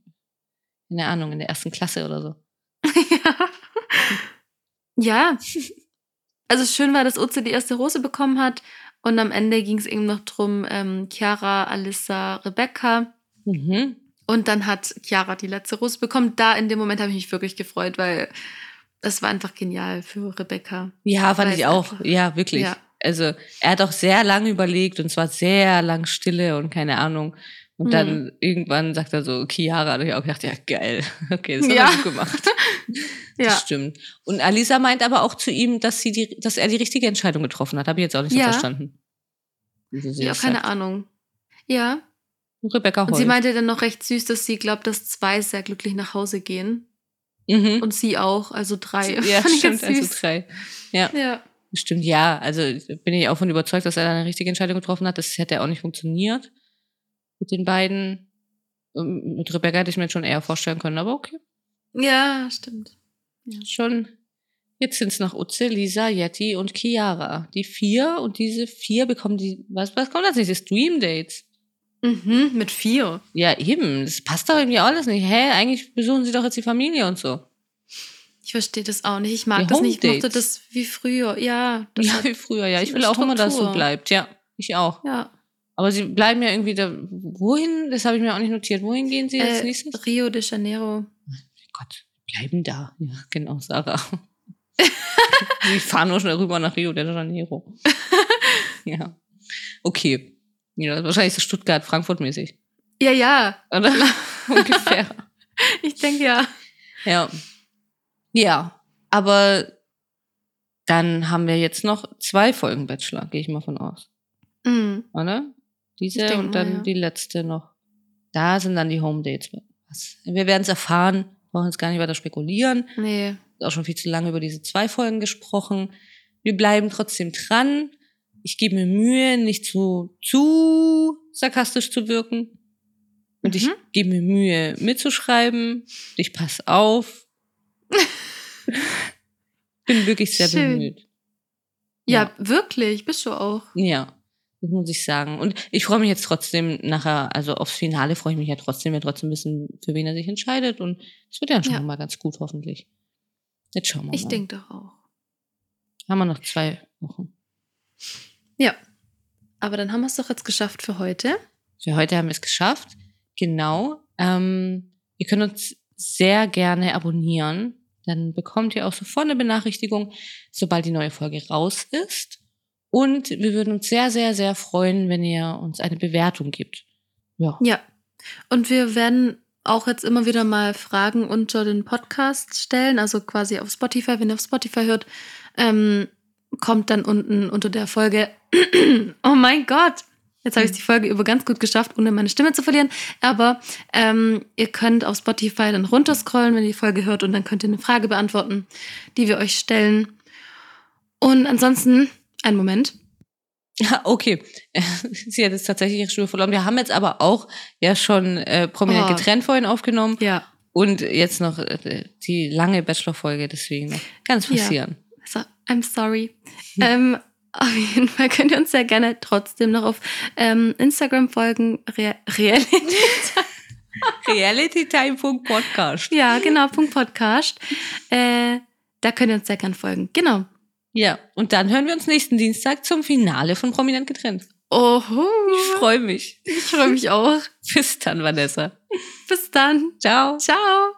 Irgendwie, keine Ahnung, in der ersten Klasse oder so. ja. Also schön war, dass Uze die erste Rose bekommen hat. Und am Ende ging es eben noch drum, ähm, Chiara, Alissa, Rebecca. Mhm. Und dann hat Chiara die letzte Rose bekommen. Da in dem Moment habe ich mich wirklich gefreut, weil das war einfach genial für Rebecca. Ja, fand ich es auch. einfach- Ja, wirklich. Ja. Also er hat auch sehr lange überlegt und zwar sehr lang Stille und keine Ahnung. Und Mhm. dann irgendwann sagt er so, Chiara, und ich auch gedacht, ja, geil. Okay, das hat Ja. er gut gemacht. Ja. Das stimmt. Und Alisa meint aber auch zu ihm, dass sie die, dass er die richtige Entscheidung getroffen hat. Habe ich jetzt auch nicht so Ja. verstanden. Ja, keine sagt. Ahnung. Ja. Rebecca Und heult. sie meinte dann noch recht süß, dass sie glaubt, dass zwei sehr glücklich nach Hause gehen. mhm. Und sie auch, also drei. ja, Fand stimmt, also drei. Ja, Ja. stimmt, ja. Also bin ich auch von überzeugt, dass er da eine richtige Entscheidung getroffen hat. Das hätte auch nicht funktioniert mit den beiden. Ähm, Mit Rebecca hätte ich mir jetzt schon eher vorstellen können, aber okay. Ja, stimmt. Schon. Jetzt sind es noch Utze, Lisa, Yeti und Chiara. Die vier und diese vier bekommen die, was, was kommt als nächstes? Dream Dates. Mhm, mit vier. Ja, eben. Das passt doch irgendwie alles nicht. Hä? Eigentlich besuchen sie doch jetzt die Familie und so. Ich verstehe das auch nicht. Ich mag Die das nicht. Ich mochte das wie früher. Ja, das Ja, wie früher, ja. Ich will eine auch immer, dass so Struktur. bleibt. Ja, ich auch. ja. Aber sie bleiben ja irgendwie da. Wohin? Das habe ich mir auch nicht notiert. Wohin gehen sie als Äh, nächstes? Rio de Janeiro. Gott, bleiben da. Ja, genau, Sarah. sie fahren nur schnell rüber nach Rio de Janeiro. ja. Okay. Ja, wahrscheinlich so Stuttgart-Frankfurt-mäßig. Ja, ja. Oder? Ungefähr. Ich denke ja. Ja. Ja. Aber dann haben wir jetzt noch zwei Folgen Bachelor, gehe ich mal von aus. Mhm. Oder? Diese Ich und dann mal, ja. die letzte noch. Da sind dann die Home Dates. Was? Wir werden es erfahren, brauchen jetzt gar nicht weiter spekulieren. Nee. Auch schon viel zu lange über diese zwei Folgen gesprochen. Wir bleiben trotzdem dran. Ich gebe mir Mühe, nicht zu, zu sarkastisch zu wirken. Und ich Mhm. gebe mir Mühe, mitzuschreiben. Ich pass auf. Bin wirklich sehr Schön. bemüht. Ja, wirklich. Bist du auch. Ja, das muss ich sagen. Und ich freue mich jetzt trotzdem nachher, also aufs Finale freue ich mich ja trotzdem, wir trotzdem wissen, für wen er sich entscheidet. Und es wird ja schon Ja. mal ganz gut, hoffentlich. Jetzt schauen wir Ich mal. denke doch auch. Haben wir noch zwei Wochen. Ja. Aber dann haben wir es doch jetzt geschafft für heute. Für heute haben wir es geschafft. Genau. Ähm, ihr könnt uns sehr gerne abonnieren. Dann bekommt ihr auch sofort eine Benachrichtigung, sobald die neue Folge raus ist. Und wir würden uns sehr, sehr, sehr freuen, wenn ihr uns eine Bewertung gibt. Ja. Ja. Und wir werden auch jetzt immer wieder mal Fragen unter den Podcast stellen, also quasi auf Spotify, wenn ihr auf Spotify hört, ähm, kommt dann unten unter der Folge. oh mein Gott! Jetzt habe ich die Folge über ganz gut geschafft, ohne meine Stimme zu verlieren. Aber ähm, ihr könnt auf Spotify dann runterscrollen, wenn ihr die Folge hört, und dann könnt ihr eine Frage beantworten, die wir euch stellen. Und ansonsten, einen Moment. Ja, okay. Sie hat jetzt tatsächlich ihre Stimme verloren. Wir haben jetzt aber auch ja schon äh, prominent Oh. getrennt vorhin aufgenommen Ja. und jetzt noch äh, die lange Bachelor-Folge, deswegen noch ganz Ja. passieren. Also, I'm sorry. ähm, auf jeden Fall könnt ihr uns sehr gerne trotzdem noch auf ähm, Instagram folgen. Re Realität. Realitytime.podcast. ja, genau, Punkt Podcast. Äh, da könnt ihr uns sehr gerne folgen. Genau. Ja, und dann hören wir uns nächsten Dienstag zum Finale von Prominent getrennt. Oho. Ich freue mich. Ich freue mich auch. Bis dann, Vanessa. Bis dann. Ciao. Ciao.